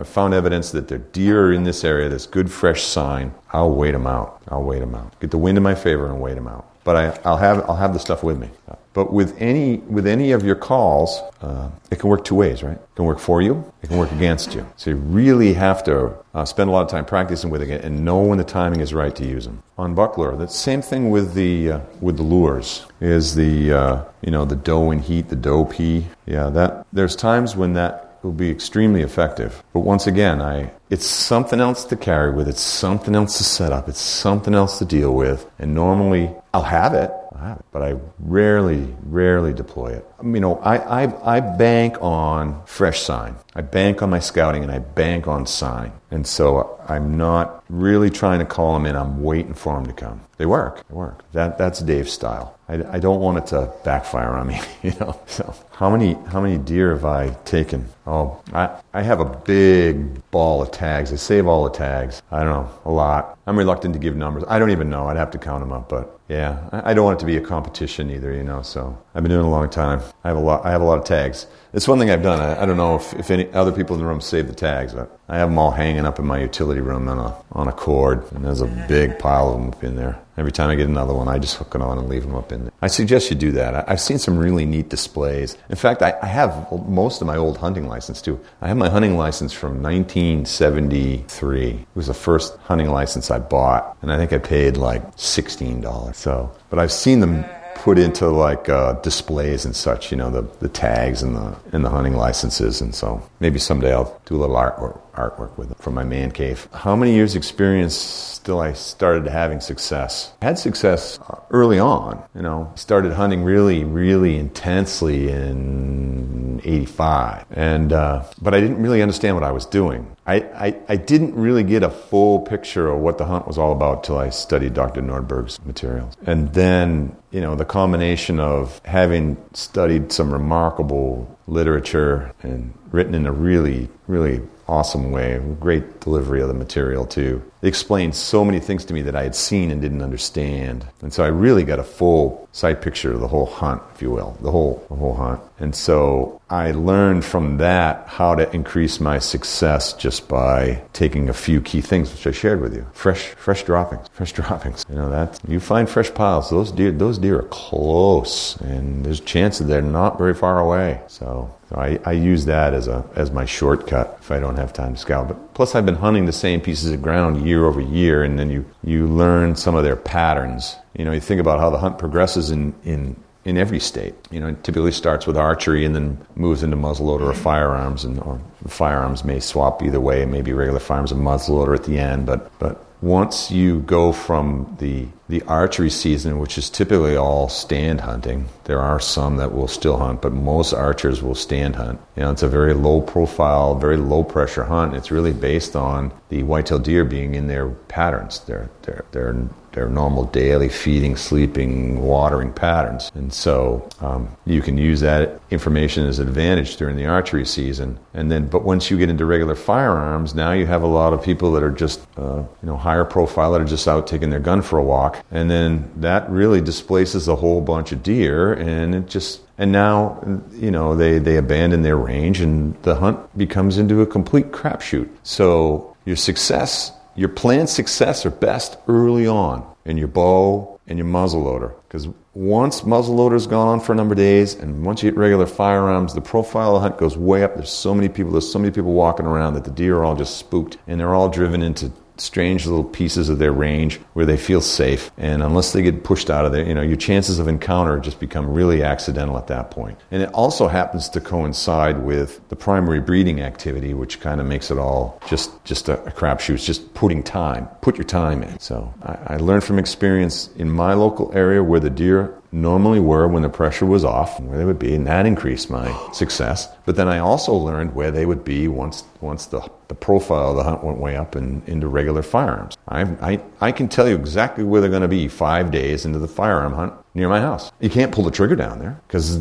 found evidence that there are deer in this area, this good fresh sign, I'll wait them out. I'll wait them out. Get the wind in my favor and wait them out. But I, I'll have I'll have the stuff with me. But with any with any of your calls, uh, it can work two ways, right? It can work for you. It can work against you. So you really have to uh, spend a lot of time practicing with it and know when the timing is right to use them. On buck lure, the same thing with the uh, with the lures is the uh, you know the doe in heat, the doe pee. Yeah, that there's times when that will be extremely effective. But once again, I it's something else to carry with, it's something else to set up, it's something else to deal with. And normally I'll have it, I'll have it but I rarely, rarely deploy it. Um, you know, I, I, I bank on fresh sign. I bank on my scouting and I bank on sign. And so I'm not really trying to call them in. I'm waiting for them to come. They work. They work. That, that's Dave's style. I, I don't want it to backfire on me, you know. So how many how many deer have I taken? Oh, I, I have a big ball of tags. I save all the tags. I don't know, a lot. I'm reluctant to give numbers. I don't even know. I'd have to count them up, but yeah, I, I don't want it to be a competition either, you know. So I've been doing it a long time. I have a lot. I have a lot of tags. It's one thing I've done. I, I don't know if, if any other people in the room save the tags, but I have them all hanging up in my utility room on a on a cord, and there's a big pile of them up in there. Every time I get another one, I just hook it on and leave them up in there. I suggest you do that. I, have seen some really neat displays. In fact, I, I have most of my old hunting license too. I have my hunting license from 1973. It was the first hunting license I bought, and I think I paid like sixteen dollars. So, but I've seen them put into like uh, displays and such, you know, the, the tags and the and the hunting licenses, and so maybe someday I'll do a little artwork artwork with it from my man cave. How many years experience till I started having success? I had success early on, you know. Started hunting really, really intensely in '85, and uh, but I didn't really understand what I was doing. I, I, I, didn't really get a full picture of what the hunt was all about till I studied Dr. Nordberg's materials. And then, you know, the combination of having studied some remarkable literature and written in a really, really awesome way, great delivery of the material too. It explained so many things to me that I had seen and didn't understand. And so I really got a full sight picture of the whole hunt, if you will, the whole, the whole hunt. And so I learned from that how to increase my success just by taking a few key things, which I shared with you. Fresh, fresh droppings, fresh droppings. You know that you find fresh piles. Those deer, those deer are close, and there's a chance that they're not very far away. So so I, I, use that as a as my shortcut if I don't have time to scout. But plus, I've been hunting the same pieces of ground year over year, and then you you learn some of their patterns. You know, you think about how the hunt progresses in in in every state. You know, it typically starts with archery and then moves into muzzleloader or firearms, and or firearms may swap either way. Maybe regular firearms and muzzleloader at the end, but but once you go from the the archery season, which is typically all stand hunting, there are some that will still hunt, but most archers will stand hunt. You know, it's a very low profile, very low pressure hunt. It's really based on the white-tailed deer being in their patterns, their their their their normal daily feeding, sleeping, watering patterns, and so um, you can use that information as an advantage during the archery season. And then, but once you get into regular firearms, now you have a lot of people that are just uh, you know higher profile that are just out taking their gun for a walk, and then that really displaces a whole bunch of deer, and it just and now you know they they abandon their range, and the hunt becomes into a complete crapshoot. So your success, your planned success are best early on in your bow and your muzzleloader. Because once muzzleloader's gone on for a number of days, and once you hit regular firearms, the profile of the hunt goes way up. There's so many people, there's so many people walking around that the deer are all just spooked, and they're all driven into strange little pieces of their range where they feel safe. And unless they get pushed out of there, you know, your chances of encounter just become really accidental at that point. And it also happens to coincide with the primary breeding activity, which kind of makes it all just just a, a crapshoot. It's just putting time, put your time in. So I, I learned from experience in my local area where the deer normally were when the pressure was off, where they would be, and that increased my success. But then I also learned where they would be once once the, the profile of the hunt went way up and into regular firearms. I, I, I can tell you exactly where they're going to be five days into the firearm hunt near my house. You can't pull the trigger down there because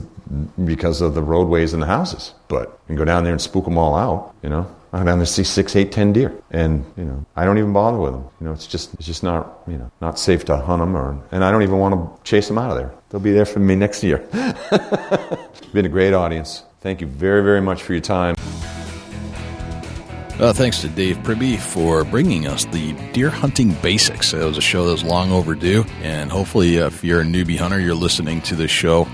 because of the roadways and the houses, but you can go down there and spook them all out, you know. I go down there see six, eight, ten deer, and you know I don't even bother with them. You know, it's just it's just not you know not safe to hunt them, or and I don't even want to chase them out of there. They'll be there for me next year. Been a great audience. Thank you very very much for your time. Uh, thanks to Dave Priebe for bringing us the deer hunting basics. It was a show that was long overdue, and hopefully, uh, if you're a newbie hunter, you're listening to this show,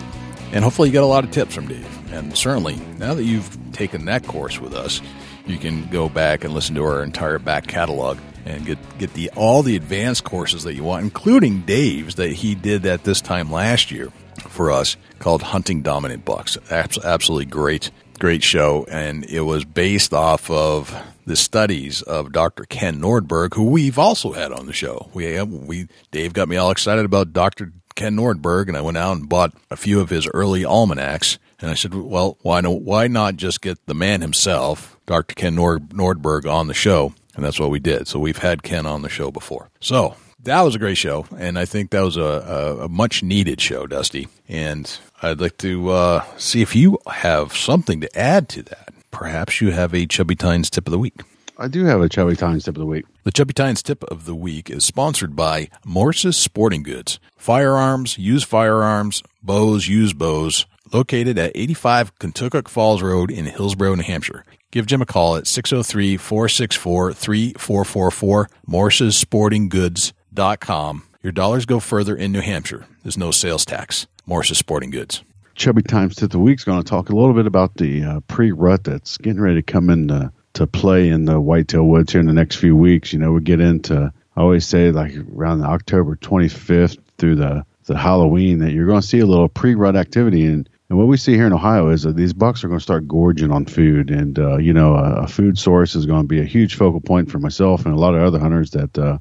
and hopefully, you got a lot of tips from Dave. And certainly, now that you've taken that course with us, you can go back and listen to our entire back catalog and get get the all the advanced courses that you want, including Dave's that he did at this time last year for us called Hunting Dominant Bucks. Absolutely great, great show, and it was based off of the studies of Dr. Ken Nordberg, who we've also had on the show. We uh, we Dave got me all excited about Dr. Ken Nordberg, and I went out and bought a few of his early almanacs. And I said, well, why no, why not just get the man himself, Dr. Ken Nord, Nordberg, on the show? And that's what we did. So we've had Ken on the show before. So that was a great show, and I think that was a, a, a much needed show, Dusty. And I'd like to uh, see if you have something to add to that. Perhaps you have a Chubby Tines tip of the week. I do have a Chubby Tines tip of the week. The Chubby Tines tip of the week is sponsored by Morse's Sporting Goods. Firearms, used firearms, bows, used bows, located at 85 Contoocook Falls Road in Hillsborough, New Hampshire. Give Jim a call at 603 464 3444, morsessportinggoods.com. Your dollars go further in New Hampshire. There's no sales tax. Morse's Sporting Goods. Chubby Tines of the week is going to talk a little bit about the uh, pre rut that's getting ready to come in to play in the whitetail woods here in the next few weeks. You know, we get into, I always say, like around the October 25th through the, the Halloween, that you're going to see a little pre rut activity. And and what we see here in Ohio is that these bucks are going to start gorging on food, and uh, you know, a, a, food source is going to be a huge focal point for myself and a lot of other hunters that uh,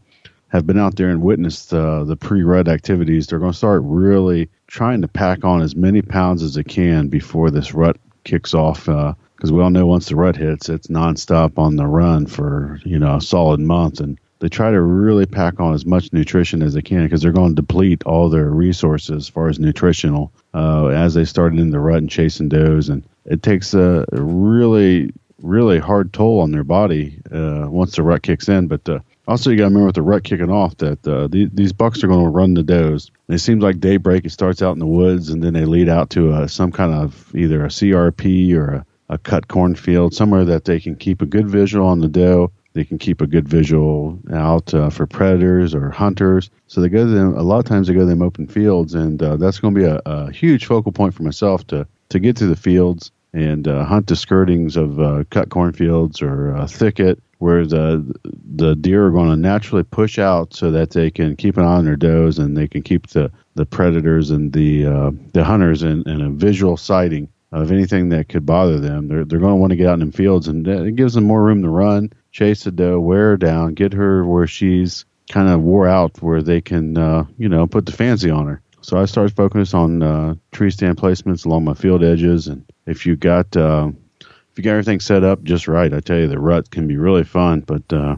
have been out there and witnessed uh, the pre-rut activities. They're going to start really trying to pack on as many pounds as they can before this rut kicks off. Because uh, we all know once the rut hits, it's nonstop on the run for you know a solid month, and they try to really pack on as much nutrition as they can because they're going to deplete all their resources as far as nutritional uh, as they started in the rut and chasing does, and it takes a really really hard toll on their body uh, once the rut kicks in. But uh, also, you got to remember with the rut kicking off that uh, the, these bucks are going to run the does. And it seems like daybreak. It starts out in the woods, and then they lead out to a, some kind of either a CRP or a, a cut cornfield, somewhere that they can keep a good visual on the doe they can keep a good visual out uh, for predators or hunters. So they go to them. A lot of times they go to them open fields, and uh, that's going to be a, a, huge focal point for myself to to get to the fields and uh, hunt the skirtings of uh, cut cornfields or uh, thicket where the the deer are going to naturally push out so that they can keep an eye on their does and they can keep the, the predators and the uh, the hunters in, in a visual sighting of anything that could bother them. They're they're going to want to get out in the fields, and it gives them more room to run chase the doe, wear her down, get her where she's kind of wore out, where they can, uh, you know, put the fancy on her. So I started focusing on uh, tree stand placements along my field edges, and if you got uh, if you got everything set up just right, I tell you the rut can be really fun. But uh,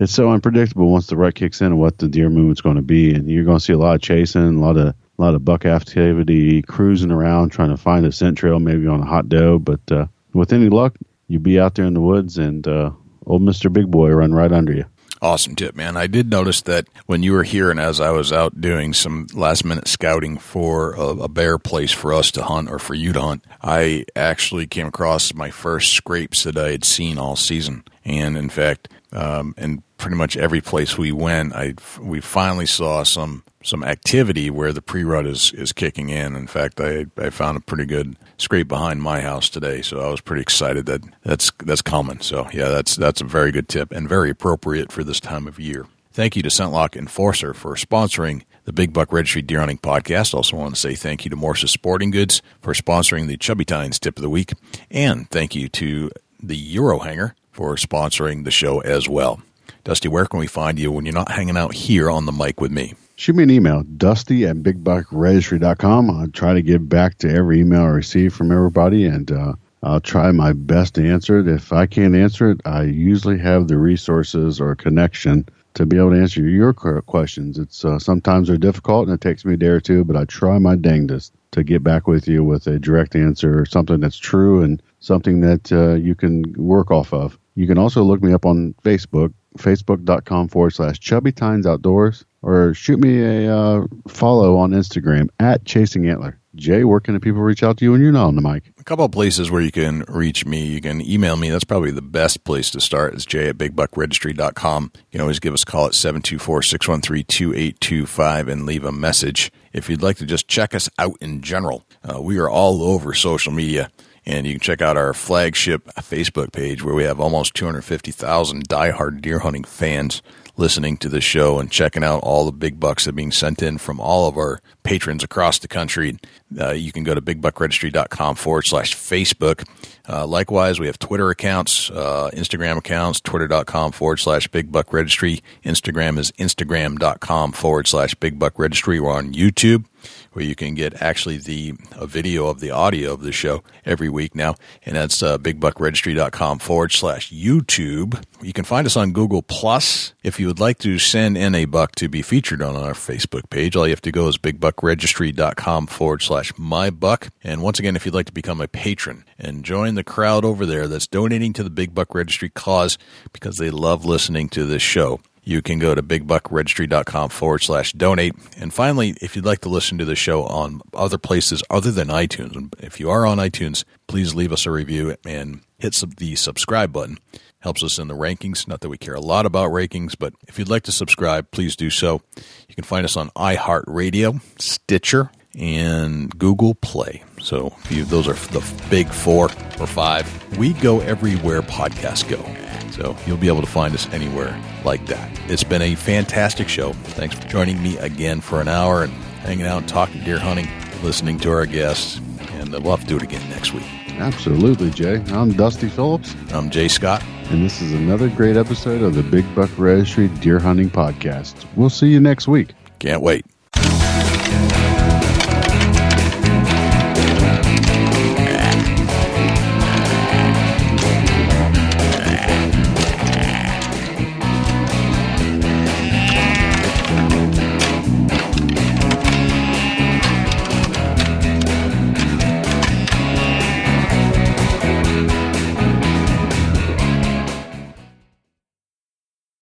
it's so unpredictable once the rut kicks in what the deer movement's going to be, and you're going to see a lot of chasing, a lot of a lot of buck activity, cruising around trying to find a scent trail, maybe on a hot doe. But uh, with any luck, you'd be out there in the woods, and uh, old Mister Big Boy run right under you. Awesome tip, man. I did notice that when you were here and as I was out doing some last minute scouting for a, a, bear place for us to hunt or for you to hunt, I actually came across my first scrapes that I had seen all season. And in fact, um, in pretty much every place we went, I we finally saw some some activity where the pre rut is, is kicking in. In fact, I, I found a pretty good scrape behind my house today, so I was pretty excited that that's that's coming. So yeah, that's that's a very good tip and very appropriate for this time of year. Thank you to ScentLok Enforcer for sponsoring the Big Buck Registry Deer Hunting Podcast. Also want to say thank you to Morse's Sporting Goods for sponsoring the Chubby Tines Tip of the Week. And thank you to the Eurohanger for sponsoring the show as well. Dusty, where can we find you when you're not hanging out here on the mic with me? Shoot me an email, dusty at bigbuckregistry.com. I'll try to get back to every email I receive from everybody, and uh, I'll try my best to answer it. If I can't answer it, I usually have the resources or connection to be able to answer your questions. It's uh, sometimes they're difficult and it takes me a day or two, but I try my dangest to get back with you with a direct answer or something that's true and something that uh, you can work off of. You can also look me up on Facebook, facebook.com forward slash Chubby Tines Outdoors, or shoot me a uh, follow on Instagram at Chasing Antler. Jay, where can the people reach out to you when you're not on the mic? A couple of places where you can reach me. You can email me. That's probably the best place to start is jay at bigbuckregistry.com. You can always give us a call at 724-613-2825 and leave a message. If you'd like to just check us out in general, uh, we are all over social media. And you can check out our flagship Facebook page where we have almost 250,000 diehard deer hunting fans listening to the show and checking out all the big bucks that are being sent in from all of our patrons across the country. Uh, you can go to bigbuckregistry.com forward slash Facebook. Uh, likewise, we have Twitter accounts, uh, Instagram accounts, twitter.com forward slash bigbuckregistry. Instagram is instagram.com forward slash bigbuckregistry. We're on YouTube where you can get actually the a video of the audio of the show every week now, and that's uh, bigbuckregistry.com forward slash YouTube. You can find us on Google Plus. If you would like to send in a buck to be featured on our Facebook page, all you have to go is bigbuckregistry.com forward slash my buck. And once again, if you'd like to become a patron and join the crowd over there that's donating to the Big Buck Registry cause because they love listening to this show you can go to bigbuckregistry.com forward slash donate. And finally, if you'd like to listen to the show on other places other than iTunes, if you are on iTunes, please leave us a review and hit the subscribe button. Helps us in the rankings. Not that we care a lot about rankings, but if you'd like to subscribe, please do so. You can find us on iHeartRadio, Stitcher, and Google Play. So you, those are the big four or five. We go everywhere podcasts go. So you'll be able to find us anywhere like that. It's been a fantastic show. Thanks for joining me again for an hour and hanging out and talking deer hunting, listening to our guests, and we'll have to do it again next week. Absolutely, Jay. I'm Dusty Phillips. I'm Jay Scott. And this is another great episode of the Big Buck Registry Deer Hunting Podcast. We'll see you next week. Can't wait.